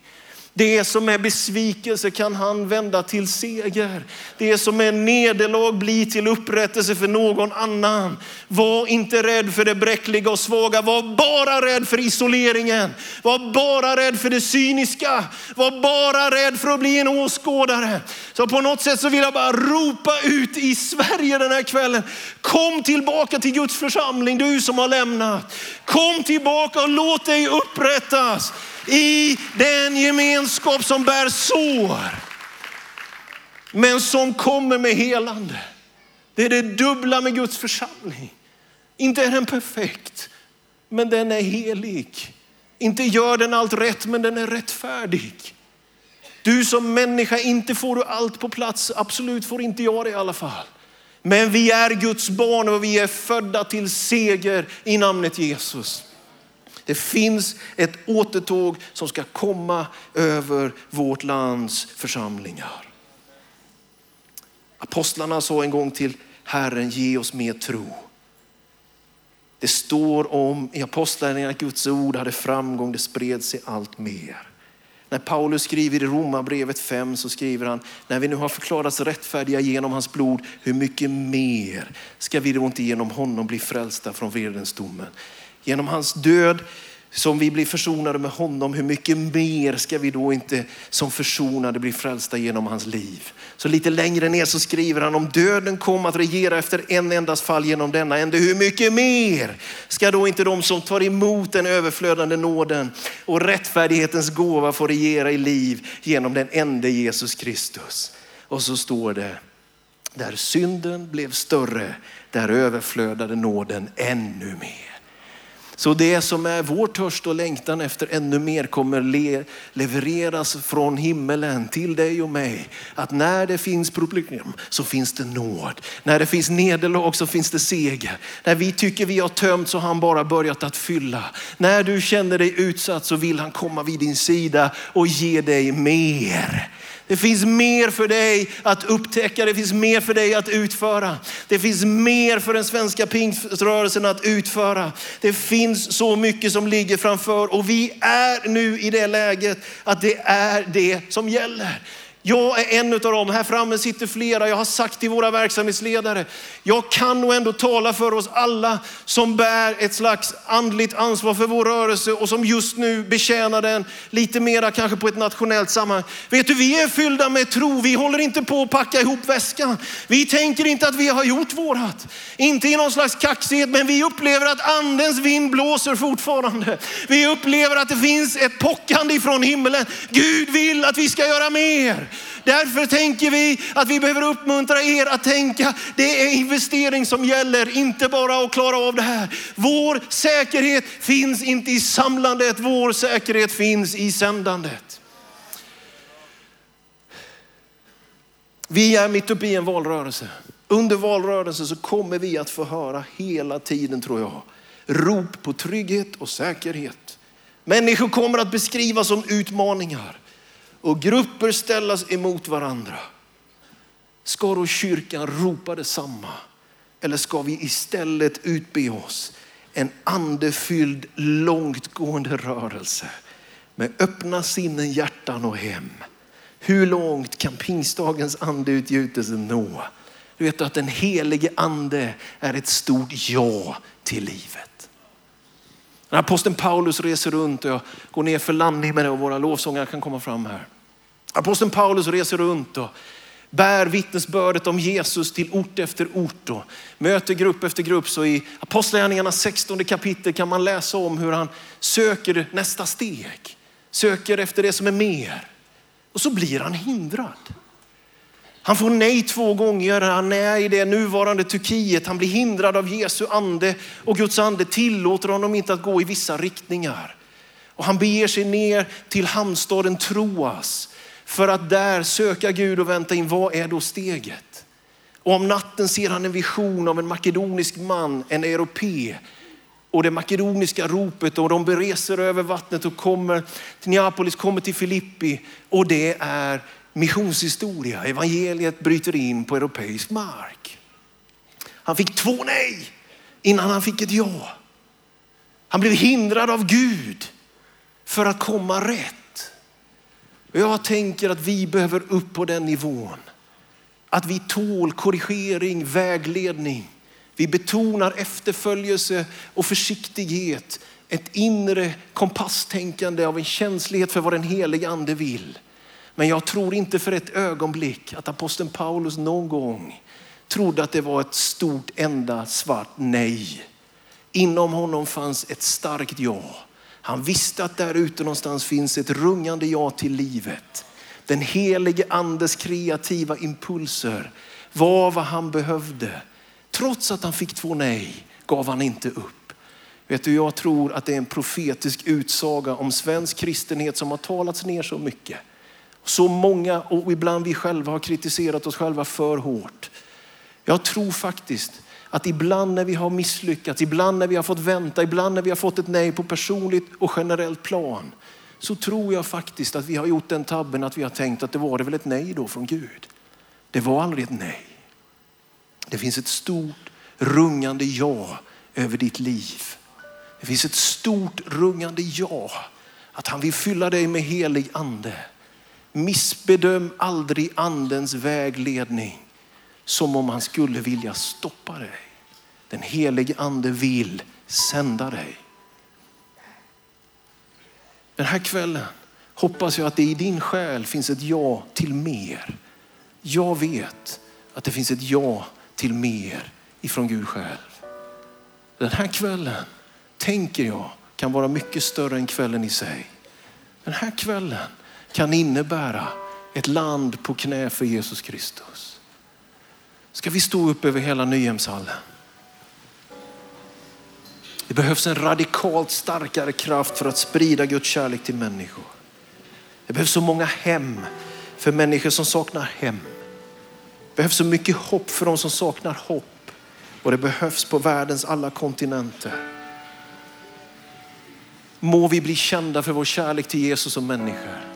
Det som är besvikelse kan han vända till seger. Det som är nederlag blir till upprättelse för någon annan. Var inte rädd för det bräckliga och svaga. Var bara rädd för isoleringen. Var bara rädd för det cyniska. Var bara rädd för att bli en åskådare. Så på något sätt så vill jag bara ropa ut i Sverige den här kvällen. Kom tillbaka till Guds församling, du som har lämnat. Kom tillbaka och låt dig upprättas i den gemenskap som bär sår. Men som kommer med helande. Det är det dubbla med Guds församling. Inte är den perfekt, men den är helig. Inte gör den allt rätt, men den är rättfärdig. Du som människa, inte får du allt på plats. Absolut får inte jag det i alla fall. Men vi är Guds barn och vi är födda till seger i namnet Jesus. Det finns ett återtåg som ska komma över vårt lands församlingar. Apostlarna sa en gång till Herren, ge oss mer tro. Det står om i Apostlagärningarna att Guds ord hade framgång, det spred sig allt mer. När Paulus skriver i Romarbrevet 5 så skriver han, när vi nu har förklarats rättfärdiga genom hans blod, hur mycket mer ska vi då inte genom honom bli frälsta från vredens domen? Genom hans död som vi blir försonade med honom, hur mycket mer ska vi då inte som försonade bli frälsta genom hans liv? Så lite längre ner så skriver han om döden kom att regera efter en endas fall genom denna ände. Hur mycket mer ska då inte de som tar emot den överflödande nåden och rättfärdighetens gåva få regera i liv genom den ende Jesus Kristus? Och så står det, där synden blev större, där överflödade nåden ännu mer. Så det som är vår törst och längtan efter ännu mer kommer le levereras från himmelen till dig och mig. Att när det finns problem så finns det nåd. När det finns nederlag så finns det seger. När vi tycker vi har tömt så har han bara börjat att fylla. När du känner dig utsatt så vill han komma vid din sida och ge dig mer. Det finns mer för dig att upptäcka, det finns mer för dig att utföra. Det finns mer för den svenska pingströrelsen att utföra. Det finns så mycket som ligger framför och vi är nu i det läget att det är det som gäller. Jag är en av dem. Här framme sitter flera. Jag har sagt till våra verksamhetsledare, jag kan nog ändå tala för oss alla som bär ett slags andligt ansvar för vår rörelse och som just nu betjänar den lite mera kanske på ett nationellt sammanhang. Vet du, vi är fyllda med tro. Vi håller inte på att packa ihop väskan. Vi tänker inte att vi har gjort vårat. Inte i någon slags kaxighet, men vi upplever att andens vind blåser fortfarande. Vi upplever att det finns ett pockande ifrån himlen. Gud vill att vi ska göra mer. Därför tänker vi att vi behöver uppmuntra er att tänka, det är investering som gäller, inte bara att klara av det här. Vår säkerhet finns inte i samlandet, vår säkerhet finns i sändandet. Vi är mitt uppe i en valrörelse. Under valrörelsen så kommer vi att få höra hela tiden tror jag, rop på trygghet och säkerhet. Människor kommer att beskrivas som utmaningar och grupper ställas emot varandra. Ska då kyrkan ropa detsamma? Eller ska vi istället utbe oss en andefylld långtgående rörelse med öppna sinnen, hjärtan och hem? Hur långt kan pingstdagens andeutgjutelse nå? Du vet att den helige ande är ett stort ja till livet. När aposteln Paulus reser runt och jag går ner för landning med det och våra lovsångare kan komma fram här. Aposteln Paulus reser runt och bär vittnesbördet om Jesus till ort efter ort och möter grupp efter grupp. Så i Apostlagärningarna 16 kapitel kan man läsa om hur han söker nästa steg. Söker efter det som är mer. Och så blir han hindrad. Han får nej två gånger. Han är i det nuvarande Turkiet. Han blir hindrad av Jesu ande och Guds ande tillåter honom inte att gå i vissa riktningar. Och han beger sig ner till hamnstaden Troas för att där söka Gud och vänta in, vad är då steget? Och om natten ser han en vision av en makedonisk man, en europe. Och det makedoniska ropet och de bereser över vattnet och kommer till Neapolis, kommer till Filippi. Och det är missionshistoria. Evangeliet bryter in på europeisk mark. Han fick två nej innan han fick ett ja. Han blev hindrad av Gud för att komma rätt. Jag tänker att vi behöver upp på den nivån. Att vi tål korrigering, vägledning. Vi betonar efterföljelse och försiktighet. Ett inre kompasstänkande av en känslighet för vad den helige ande vill. Men jag tror inte för ett ögonblick att aposteln Paulus någon gång trodde att det var ett stort enda svart nej. Inom honom fanns ett starkt ja. Han visste att där ute någonstans finns ett rungande ja till livet. Den helige andes kreativa impulser var vad han behövde. Trots att han fick två nej gav han inte upp. Vet du, jag tror att det är en profetisk utsaga om svensk kristenhet som har talats ner så mycket. Så många och ibland vi själva har kritiserat oss själva för hårt. Jag tror faktiskt att ibland när vi har misslyckats, ibland när vi har fått vänta, ibland när vi har fått ett nej på personligt och generellt plan, så tror jag faktiskt att vi har gjort den tabben att vi har tänkt att det var det väl ett nej då från Gud. Det var aldrig ett nej. Det finns ett stort rungande ja över ditt liv. Det finns ett stort rungande ja. Att han vill fylla dig med helig ande. Missbedöm aldrig andens vägledning som om han skulle vilja stoppa dig. Den helige ande vill sända dig. Den här kvällen hoppas jag att det i din själ finns ett ja till mer. Jag vet att det finns ett ja till mer ifrån Gud själv. Den här kvällen tänker jag kan vara mycket större än kvällen i sig. Den här kvällen kan innebära ett land på knä för Jesus Kristus. Ska vi stå upp över hela Nyhemshallen? Det behövs en radikalt starkare kraft för att sprida Guds kärlek till människor. Det behövs så många hem för människor som saknar hem. Det behövs så mycket hopp för de som saknar hopp. Och det behövs på världens alla kontinenter. Må vi bli kända för vår kärlek till Jesus som människor.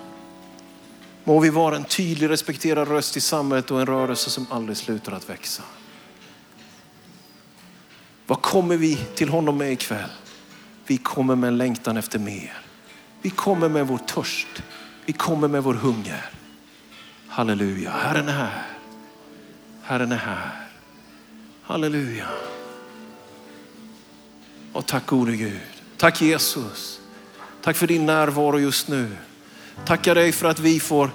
Må vi vara en tydlig, respekterad röst i samhället och en rörelse som aldrig slutar att växa. Vad kommer vi till honom med ikväll? Vi kommer med en längtan efter mer. Vi kommer med vår törst. Vi kommer med vår hunger. Halleluja, Herren är här. Herren är här. Halleluja. Och tack gode Gud. Tack Jesus. Tack för din närvaro just nu. Tackar dig för att vi får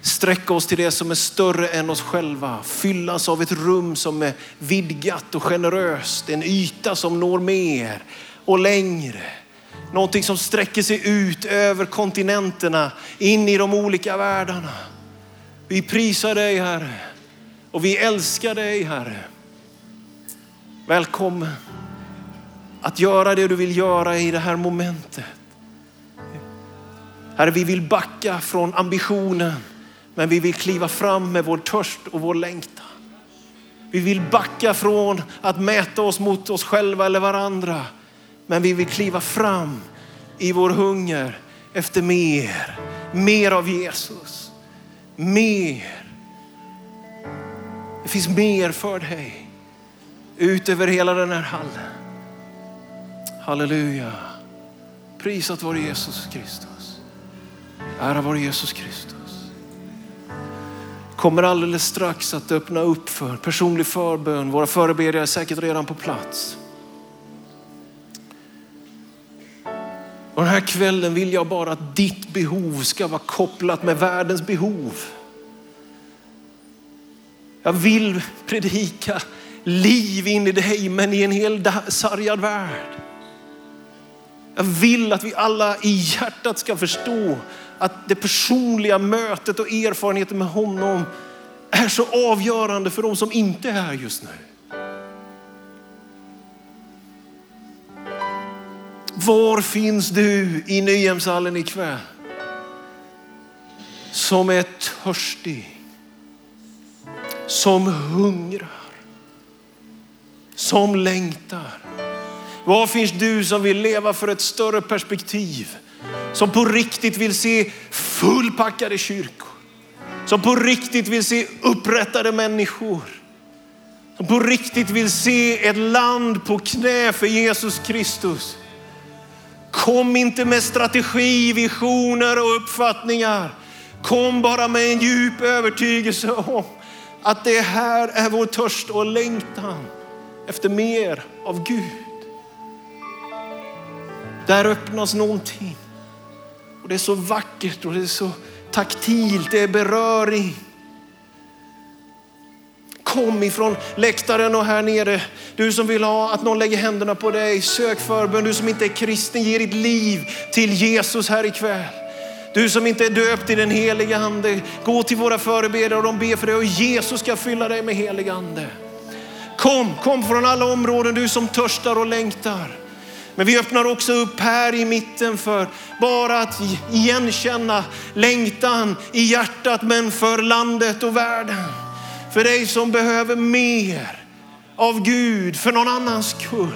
sträcka oss till det som är större än oss själva. Fyllas av ett rum som är vidgat och generöst. En yta som når mer och längre. Någonting som sträcker sig ut över kontinenterna, in i de olika världarna. Vi prisar dig Herre och vi älskar dig Herre. Välkommen att göra det du vill göra i det här momentet. Herre, vi vill backa från ambitionen, men vi vill kliva fram med vår törst och vår längtan. Vi vill backa från att mäta oss mot oss själva eller varandra, men vi vill kliva fram i vår hunger efter mer. Mer av Jesus. Mer. Det finns mer för dig ut över hela den här hallen. Halleluja. Prisat vare Jesus Kristus. Ära vare Jesus Kristus. Kommer alldeles strax att öppna upp för personlig förbön. Våra förebedjare är säkert redan på plats. Och den här kvällen vill jag bara att ditt behov ska vara kopplat med världens behov. Jag vill predika liv in i dig, men i en hel sargad värld. Jag vill att vi alla i hjärtat ska förstå att det personliga mötet och erfarenheten med honom är så avgörande för de som inte är här just nu. Var finns du i Nyhemshallen ikväll? Som är törstig, som hungrar, som längtar. Var finns du som vill leva för ett större perspektiv? Som på riktigt vill se fullpackade kyrkor. Som på riktigt vill se upprättade människor. Som på riktigt vill se ett land på knä för Jesus Kristus. Kom inte med strategi, visioner och uppfattningar. Kom bara med en djup övertygelse om att det här är vår törst och längtan efter mer av Gud. Där öppnas någonting. Och det är så vackert och det är så taktilt, det är beröring. Kom ifrån läktaren och här nere. Du som vill ha att någon lägger händerna på dig, sök förbön. Du som inte är kristen, ge ditt liv till Jesus här ikväll. Du som inte är döpt i den heliga ande, gå till våra förebedjare och de ber för dig och Jesus ska fylla dig med helig ande. Kom, kom från alla områden du som törstar och längtar. Men vi öppnar också upp här i mitten för bara att igenkänna längtan i hjärtat men för landet och världen. För dig som behöver mer av Gud för någon annans skull.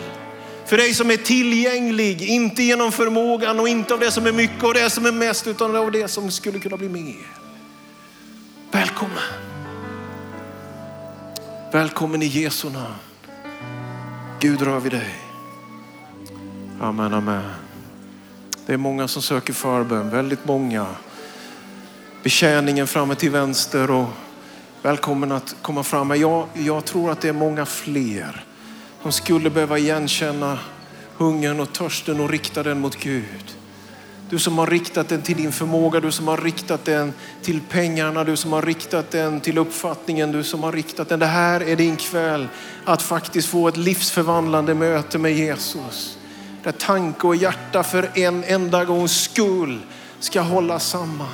För dig som är tillgänglig, inte genom förmågan och inte av det som är mycket och det som är mest, utan av det som skulle kunna bli mer. Välkommen. Välkommen i Jesu namn. Gud rör vid dig. Amen, amen. Det är många som söker förbön, väldigt många. Betjäningen framme till vänster och välkommen att komma fram. Jag, jag tror att det är många fler som skulle behöva igenkänna hungern och törsten och rikta den mot Gud. Du som har riktat den till din förmåga, du som har riktat den till pengarna, du som har riktat den till uppfattningen, du som har riktat den. Det här är din kväll att faktiskt få ett livsförvandlande möte med Jesus. Där tanke och hjärta för en enda gångs skull ska hålla samman.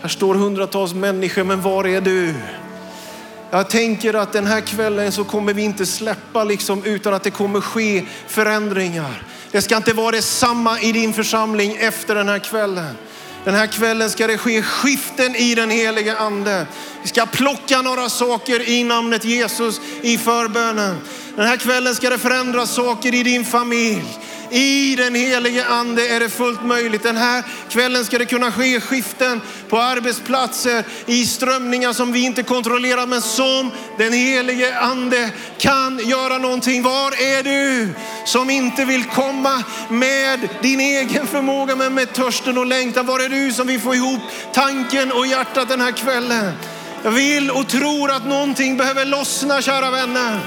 Här står hundratals människor, men var är du? Jag tänker att den här kvällen så kommer vi inte släppa liksom utan att det kommer ske förändringar. Det ska inte vara detsamma i din församling efter den här kvällen. Den här kvällen ska det ske skiften i den helige ande. Vi ska plocka några saker i namnet Jesus i förbönen. Den här kvällen ska det förändras saker i din familj. I den helige ande är det fullt möjligt. Den här kvällen ska det kunna ske skiften på arbetsplatser, i strömningar som vi inte kontrollerar, men som den helige ande kan göra någonting. Var är du som inte vill komma med din egen förmåga, men med törsten och längtan? Var är du som vill få ihop tanken och hjärtat den här kvällen? Jag vill och tror att någonting behöver lossna, kära vänner.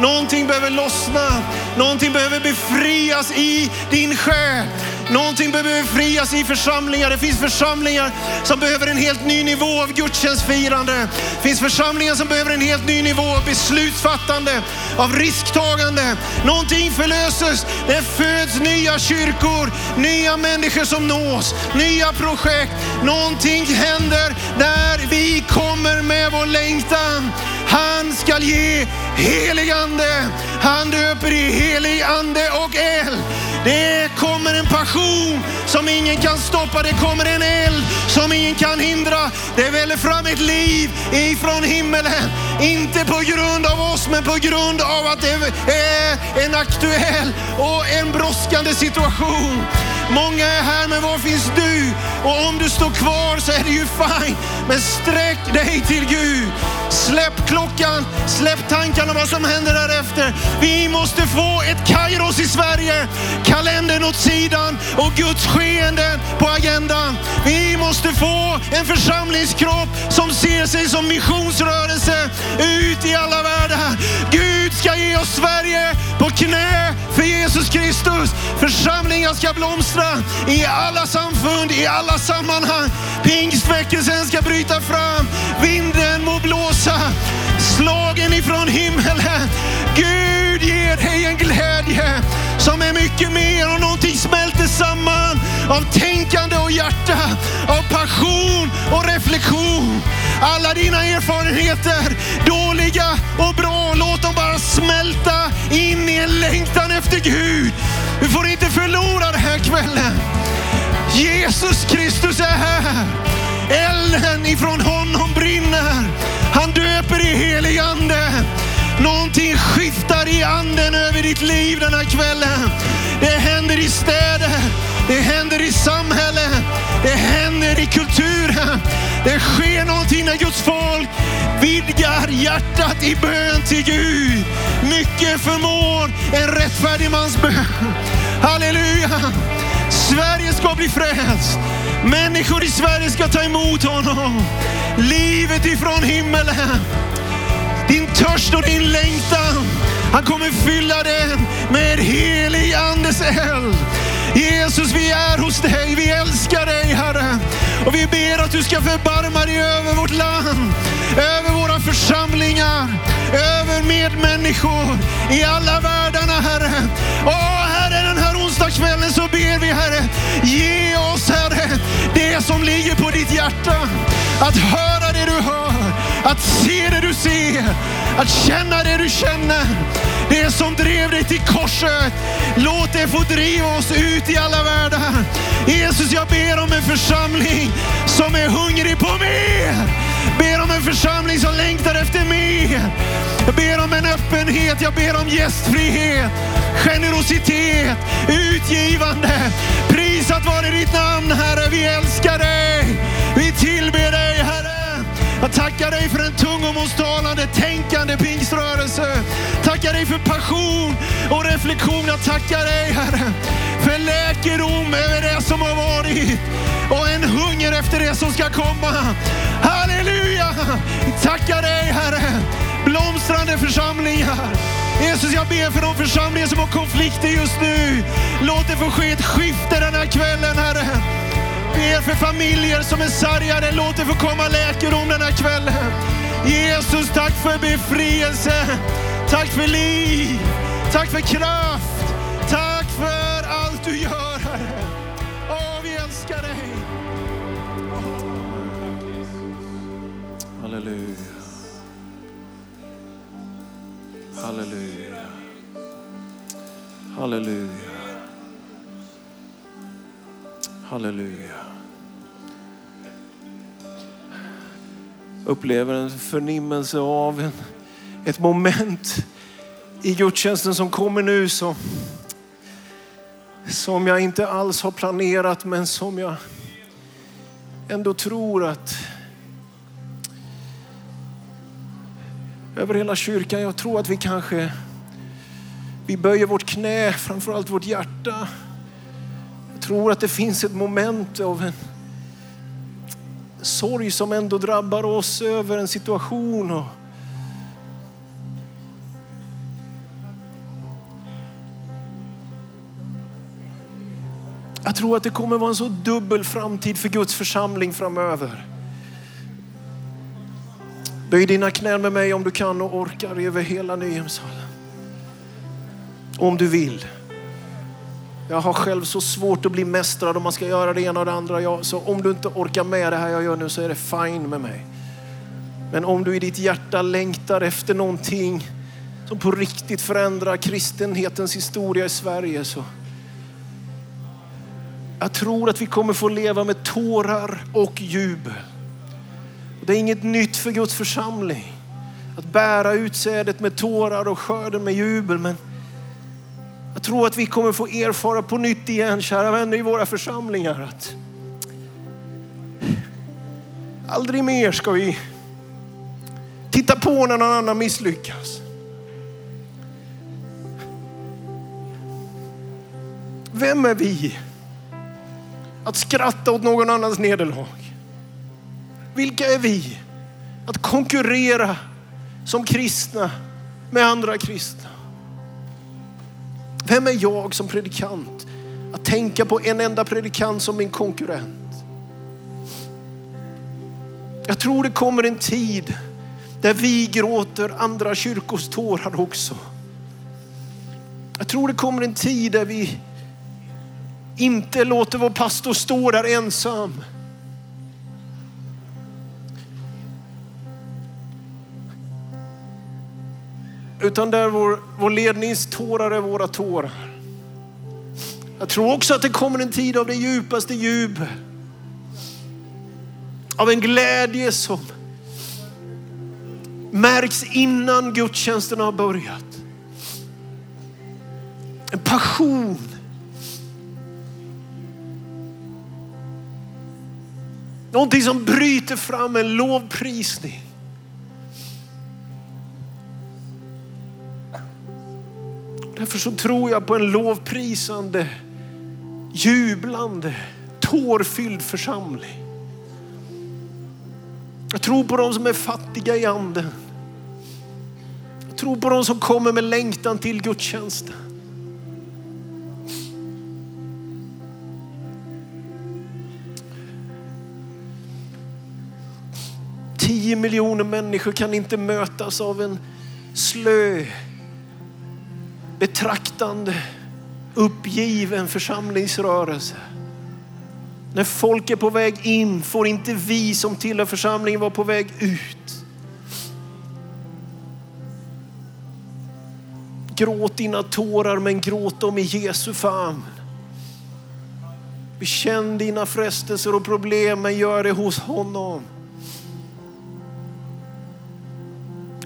Någonting behöver lossna. Någonting behöver befrias i din själ. Någonting behöver befrias i församlingar. Det finns församlingar som behöver en helt ny nivå av gudstjänstfirande. Det finns församlingar som behöver en helt ny nivå av beslutsfattande, av risktagande. Någonting förlöses. Det föds nya kyrkor, nya människor som nås, nya projekt. Någonting händer där vi kommer med vår längtan. Han ska ge helig ande. Han döper i helig ande och eld. Det kommer en passion som ingen kan stoppa. Det kommer en eld som ingen kan hindra. Det väller fram ett liv ifrån himmelen. Inte på grund av oss, men på grund av att det är en aktuell och en brådskande situation. Många är här, men var finns du? Och om du står kvar så är det ju fine. Men sträck dig till Gud. Släpp klockan, släpp tankarna vad som händer därefter. Vi måste få ett Kairos i Sverige. Kalendern åt sidan och Guds skeenden på agendan. Vi måste få en församlingskropp som ser sig som missionsrörelse ut i alla världar. Gud ska ge oss Sverige på knä för Jesus Kristus. Församlingar ska blomstra i alla samfund, i alla sammanhang. Pingstväckelsen ska bryta fram. Vinden må blåsa. Slagen ifrån himmelen. Gud ger dig en glädje som är mycket mer och någonting smälter samman av tänkande och hjärta, av passion och reflektion. Alla dina erfarenheter, dåliga och bra, låt dem bara smälta in i en längtan efter Gud. Du får inte förlora den här kvällen. Jesus Kristus är här. Elden ifrån honom brinner. Han döper i helig ande. Någonting skiftar i anden över ditt liv den här kvällen. Det händer i städer, det händer i samhället, det händer i kulturen. Det sker någonting när Guds folk vidgar hjärtat i bön till Gud. Mycket förmår en rättfärdig mans bön. Halleluja! Sverige ska bli frälst. Människor i Sverige ska ta emot honom. Livet ifrån himmelen. Din törst och din längtan. Han kommer fylla den med helig andes eld. Jesus, vi är hos dig. Vi älskar dig, Herre. Och vi ber att du ska förbarma dig över vårt land, över våra församlingar, över medmänniskor i alla världarna, Herre. Åh, Herre, den här onsdagskvällen så ber vi, Herre, ge oss, Herre, det som ligger på ditt hjärta. Att höra det du hör, att se det du ser, att känna det du känner. Det som drev dig till korset, låt det få driva oss ut i alla världar. Jesus, jag ber om en församling som är hungrig på mer. Ber om en församling som längtar efter mer. Jag ber om en öppenhet, jag ber om gästfrihet, generositet, utgivande. Prisat vare ditt namn Herre, vi älskar dig. Vi tillber. Jag tackar dig för en tungomålstalande, tänkande pingströrelse. Tackar dig för passion och reflektion. Jag tackar dig Herre för läkedom över det som har varit och en hunger efter det som ska komma. Halleluja! Tackar dig Herre. Blomstrande församlingar. Jesus, jag ber för de församlingar som har konflikter just nu. Låt det få ske ett skifte den här kvällen, Herre. Ber för familjer som är sargade. Låt det få komma läkedom den här kvällen. Jesus, tack för befrielse. Tack för liv. Tack för kraft. Tack för allt du gör, Herre. Åh, vi älskar dig. Halleluja. Halleluja. Halleluja. Halleluja. Upplever en förnimmelse av en, ett moment i gudstjänsten som kommer nu som, som jag inte alls har planerat men som jag ändå tror att över hela kyrkan. Jag tror att vi kanske vi böjer vårt knä, framförallt vårt hjärta. Jag tror att det finns ett moment av en sorg som ändå drabbar oss över en situation. Och jag tror att det kommer vara en så dubbel framtid för Guds församling framöver. Böj dina knän med mig om du kan och orkar över hela Nyhemshallen. Om du vill. Jag har själv så svårt att bli mästrad om man ska göra det ena och det andra. Så om du inte orkar med det här jag gör nu så är det fine med mig. Men om du i ditt hjärta längtar efter någonting som på riktigt förändrar kristenhetens historia i Sverige så jag tror att vi kommer få leva med tårar och jubel. Det är inget nytt för Guds församling. Att bära utsädet med tårar och skörden med jubel. Men jag tror att vi kommer få erfara på nytt igen, kära vänner i våra församlingar, att aldrig mer ska vi titta på när någon annan misslyckas. Vem är vi att skratta åt någon annans nederlag? Vilka är vi att konkurrera som kristna med andra kristna? Vem är jag som predikant att tänka på en enda predikant som min konkurrent? Jag tror det kommer en tid där vi gråter andra kyrkors tårar också. Jag tror det kommer en tid där vi inte låter vår pastor stå där ensam Utan där vår, vår ledningstårar är våra tårar. Jag tror också att det kommer en tid av det djupaste jubel. Av en glädje som märks innan gudstjänsten har börjat. En passion. Någonting som bryter fram en lovprisning. Därför så tror jag på en lovprisande, jublande, tårfylld församling. Jag tror på de som är fattiga i anden. Jag tror på de som kommer med längtan till gudstjänsten. Tio miljoner människor kan inte mötas av en slö betraktande, uppgiven församlingsrörelse. När folk är på väg in får inte vi som tillhör församlingen vara på väg ut. Gråt dina tårar men gråt dem i Jesu famn. Bekänn dina frestelser och problem men gör det hos honom.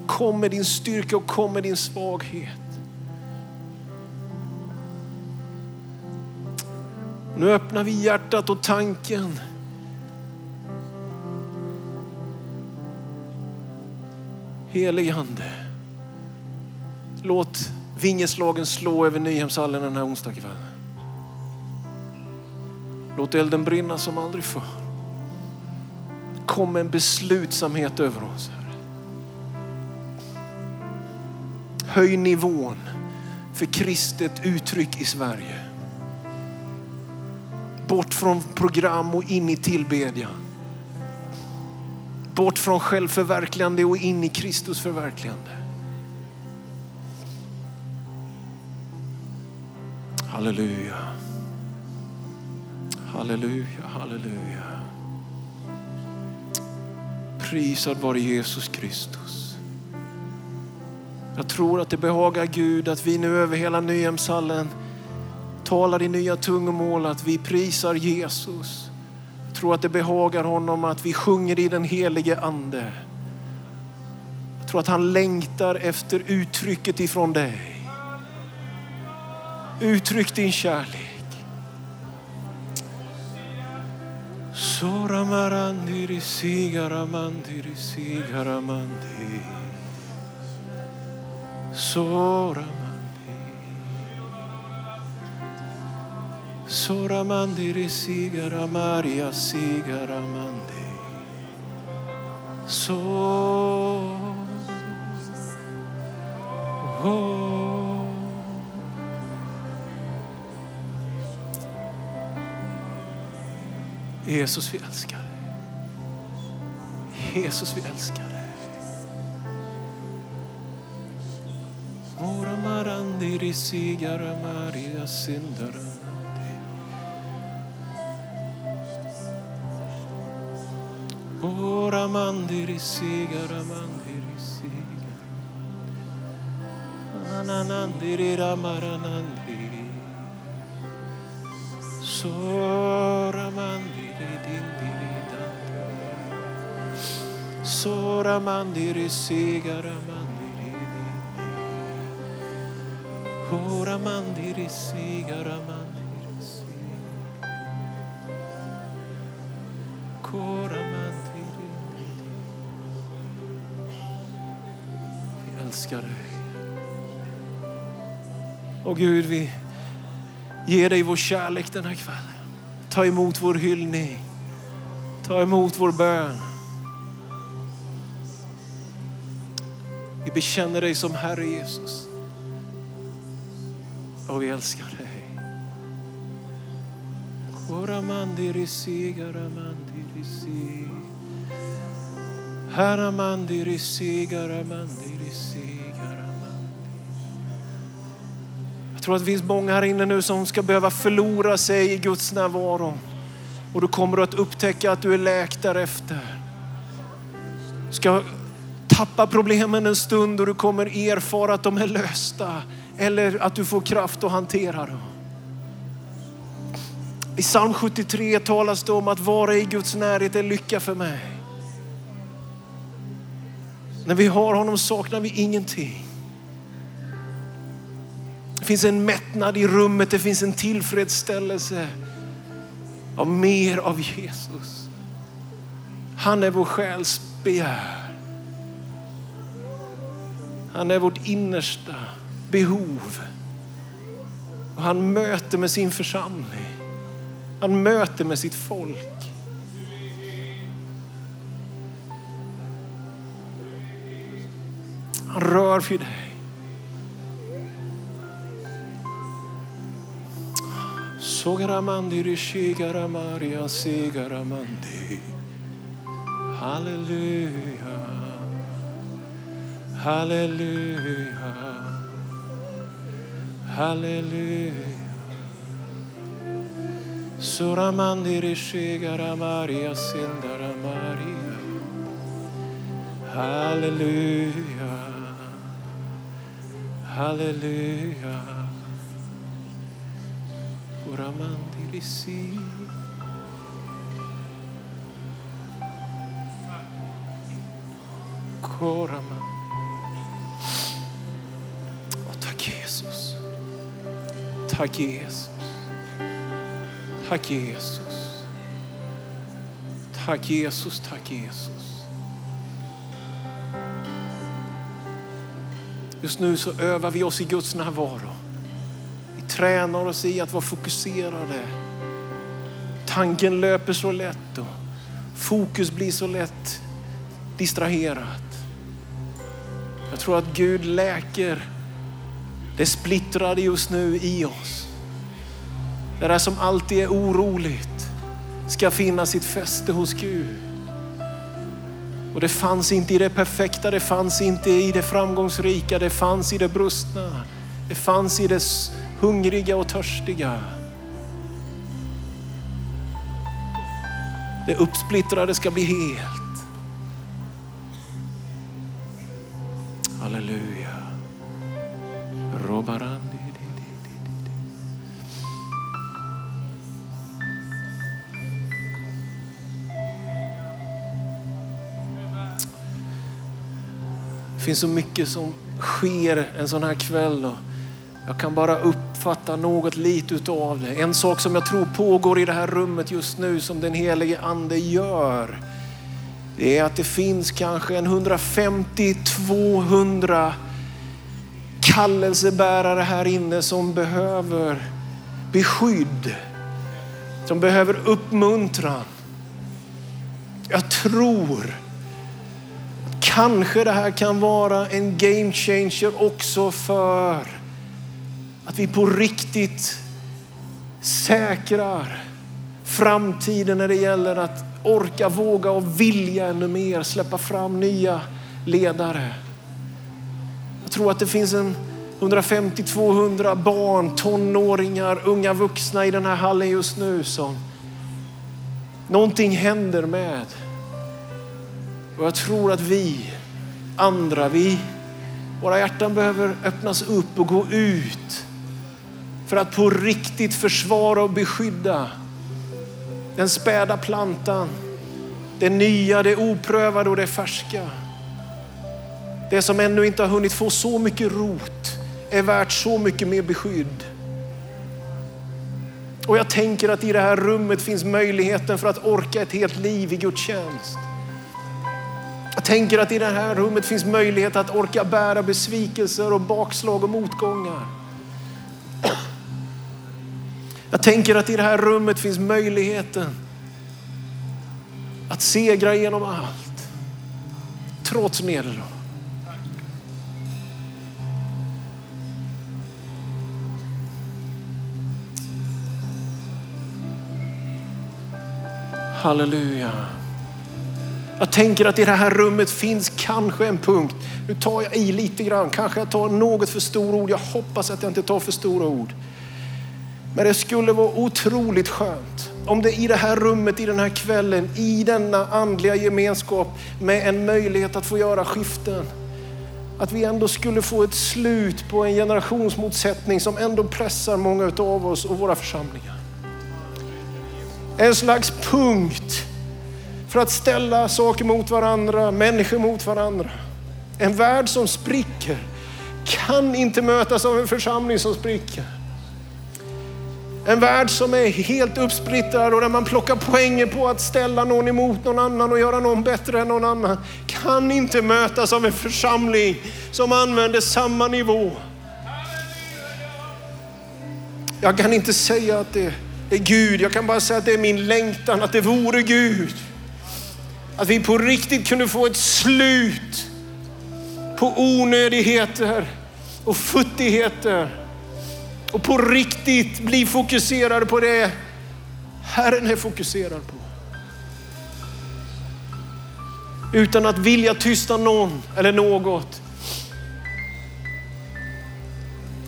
Kom med din styrka och kom med din svaghet. Nu öppnar vi hjärtat och tanken. Helige Ande, låt vingeslagen slå över Nyhemshallen den här onsdagskvällen. Låt elden brinna som aldrig förr. Kom en beslutsamhet över oss. Herre. Höj nivån för kristet uttryck i Sverige. Bort från program och in i tillbedjan. Bort från självförverkligande och in i Kristus förverkligande. Halleluja. Halleluja, halleluja. Prisad vare Jesus Kristus. Jag tror att det behagar Gud att vi nu över hela Nyhemshallen talar i nya tungomål att vi prisar Jesus. Jag tror att det behagar honom att vi sjunger i den helige ande. Jag tror att han längtar efter uttrycket ifrån dig. Uttryck din kärlek. Soramarandiri sigaramandiri sigaramandi. Soramarandiri. Sora mandiri sigara Maria sigara mandi. So. Oh. Jesus vi älskar dig. Jesus vi älskar dig. Mora marandiri sigara Maria sindara. Mandiri sigara mandiri sigara. Ananandiri ramaranandiri. Sora mandiri dindiri dandiri. Sora mandiri sigara mandiri. Ora mandiri sigara mandiri Och Gud, vi ger dig vår kärlek den här kvällen. Ta emot vår hyllning. Ta emot vår bön. Vi bekänner dig som Herre Jesus. Och vi älskar dig. Koramandiri sigaramandiri si. Haramandiri sigaramandiri. Jag tror att det finns många här inne nu som ska behöva förlora sig i Guds närvaro. Och du kommer att upptäcka att du är läkt därefter. Du ska tappa problemen en stund och du kommer erfara att de är lösta. Eller att du får kraft att hantera dem. I psalm 73 talas det om att vara i Guds närhet är lycka för mig. När vi har honom saknar vi ingenting. Det finns en mättnad i rummet, det finns en tillfredsställelse av mer av Jesus. Han är vår själs begär. Han är vårt innersta behov. Och han möter med sin församling. Han möter med sitt folk. Han rör för dig. Sogaramandi rishigara Maria sigaramandi. Halleluja. Halleluja. Halleluja. Suramandi rishigara Maria sindara Maria. Halleluja. Halleluja. Oramandirisi. Koraman. Åh, tack Jesus. Tack Jesus. Tack Jesus. Tack Jesus, tack Jesus. Just nu så övar vi oss i Guds närvaro. Tränar oss i att vara fokuserade. Tanken löper så lätt och fokus blir så lätt distraherat. Jag tror att Gud läker det splittrade just nu i oss. Det där som alltid är oroligt ska finna sitt fäste hos Gud. Och det fanns inte i det perfekta, det fanns inte i det framgångsrika, det fanns i det brustna. Det fanns i det hungriga och törstiga. Det uppsplittrade ska bli helt. Halleluja. Robarandi. Det finns så mycket som sker en sån här kväll. Och jag kan bara upp uppfatta något lite utav det. En sak som jag tror pågår i det här rummet just nu som den helige ande gör. Det är att det finns kanske en 150-200 kallelsebärare här inne som behöver beskydd. Som behöver uppmuntran. Jag tror Kanske det här kan vara en game changer också för att vi på riktigt säkrar framtiden när det gäller att orka, våga och vilja ännu mer, släppa fram nya ledare. Jag tror att det finns en 150-200 barn, tonåringar, unga vuxna i den här hallen just nu som någonting händer med. Och jag tror att vi andra, vi, våra hjärtan behöver öppnas upp och gå ut för att på riktigt försvara och beskydda den späda plantan, det nya, det oprövade och det färska. Det som ännu inte har hunnit få så mycket rot är värt så mycket mer beskydd. Och jag tänker att i det här rummet finns möjligheten för att orka ett helt liv i Guds tjänst. Jag tänker att i det här rummet finns möjlighet att orka bära besvikelser och bakslag och motgångar. Jag tänker att i det här rummet finns möjligheten att segra genom allt, trots nederlag. Halleluja. Jag tänker att i det här rummet finns kanske en punkt. Nu tar jag i lite grann, kanske jag tar något för stora ord. Jag hoppas att jag inte tar för stora ord. Men det skulle vara otroligt skönt om det i det här rummet, i den här kvällen, i denna andliga gemenskap med en möjlighet att få göra skiften. Att vi ändå skulle få ett slut på en generationsmotsättning som ändå pressar många av oss och våra församlingar. En slags punkt för att ställa saker mot varandra, människor mot varandra. En värld som spricker kan inte mötas av en församling som spricker. En värld som är helt uppsplittrad och där man plockar poänger på att ställa någon emot någon annan och göra någon bättre än någon annan kan inte mötas av en församling som använder samma nivå. Jag kan inte säga att det är Gud, jag kan bara säga att det är min längtan att det vore Gud. Att vi på riktigt kunde få ett slut på onödigheter och futtigheter. Och på riktigt bli fokuserade på det Herren är fokuserad på. Utan att vilja tysta någon eller något.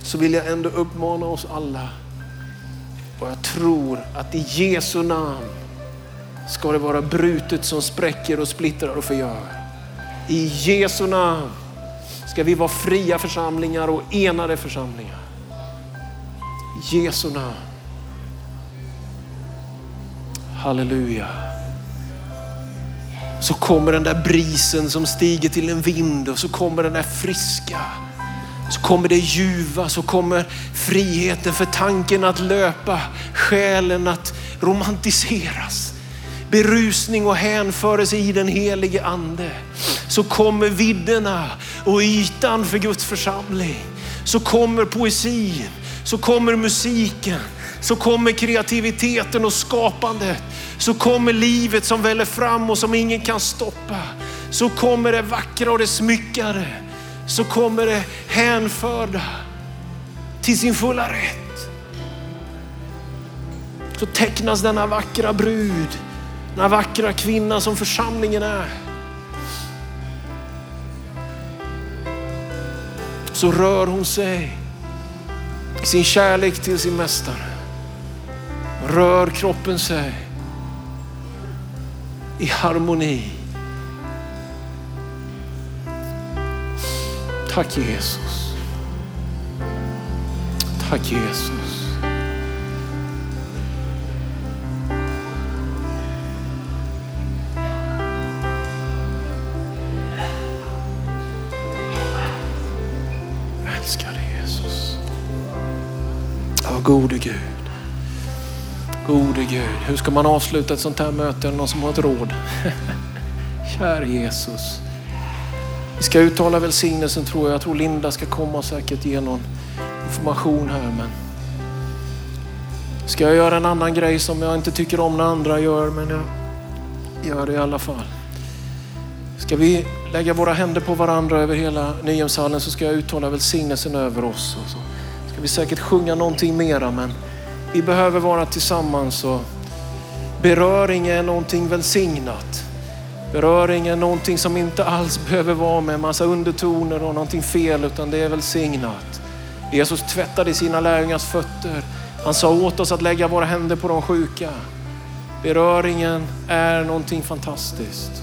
Så vill jag ändå uppmana oss alla. Och jag tror att i Jesu namn ska det vara brutet som spräcker och splittrar och förgör. I Jesu namn ska vi vara fria församlingar och enade församlingar. I Jesu namn. Halleluja. Så kommer den där brisen som stiger till en vind och så kommer den där friska. Så kommer det ljuva, så kommer friheten för tanken att löpa, själen att romantiseras. Berusning och hänförelse i den helige ande. Så kommer vidderna och ytan för Guds församling. Så kommer poesin, så kommer musiken, så kommer kreativiteten och skapandet. Så kommer livet som väller fram och som ingen kan stoppa. Så kommer det vackra och det smyckade. Så kommer det hänförda till sin fulla rätt. Så tecknas denna vackra brud, denna vackra kvinna som församlingen är. Så rör hon sig i sin kärlek till sin mästare. Rör kroppen sig i harmoni. Tack Jesus. Tack Jesus. Gode Gud. Gode Gud. Hur ska man avsluta ett sånt här möte? Är det någon som har ett råd? <laughs> Kära Jesus. Vi ska uttala välsignelsen tror jag. Jag tror Linda ska komma och säkert ge någon information här. Men ska jag göra en annan grej som jag inte tycker om när andra gör, men jag gör det i alla fall. Ska vi lägga våra händer på varandra över hela Nyhemshallen så ska jag uttala välsignelsen över oss. Vi säkert sjunga någonting mera, men vi behöver vara tillsammans och beröring är någonting välsignat. Beröring är någonting som inte alls behöver vara med massa undertoner och någonting fel, utan det är välsignat. Jesus tvättade sina lärjungars fötter. Han sa åt oss att lägga våra händer på de sjuka. Beröringen är någonting fantastiskt.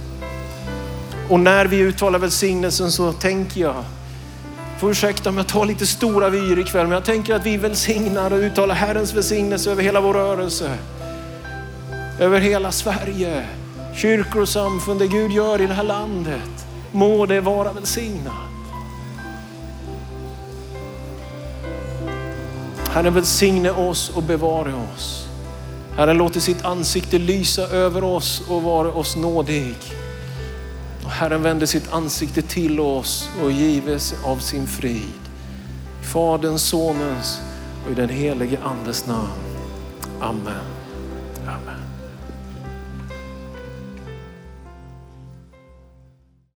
Och när vi uttalar välsignelsen så tänker jag, får ursäkta om jag tar lite stora vyer ikväll, men jag tänker att vi välsignar och uttalar Herrens välsignelse över hela vår rörelse. Över hela Sverige, kyrkor och samfund, det Gud gör i det här landet. Må det vara välsignat. Herren välsigne oss och bevare oss. Herren låter sitt ansikte lysa över oss och vara oss nådig. Och Herren vände sitt ansikte till oss och gives av sin frid. Faderns, Sonens och i den helige Andes namn. Amen.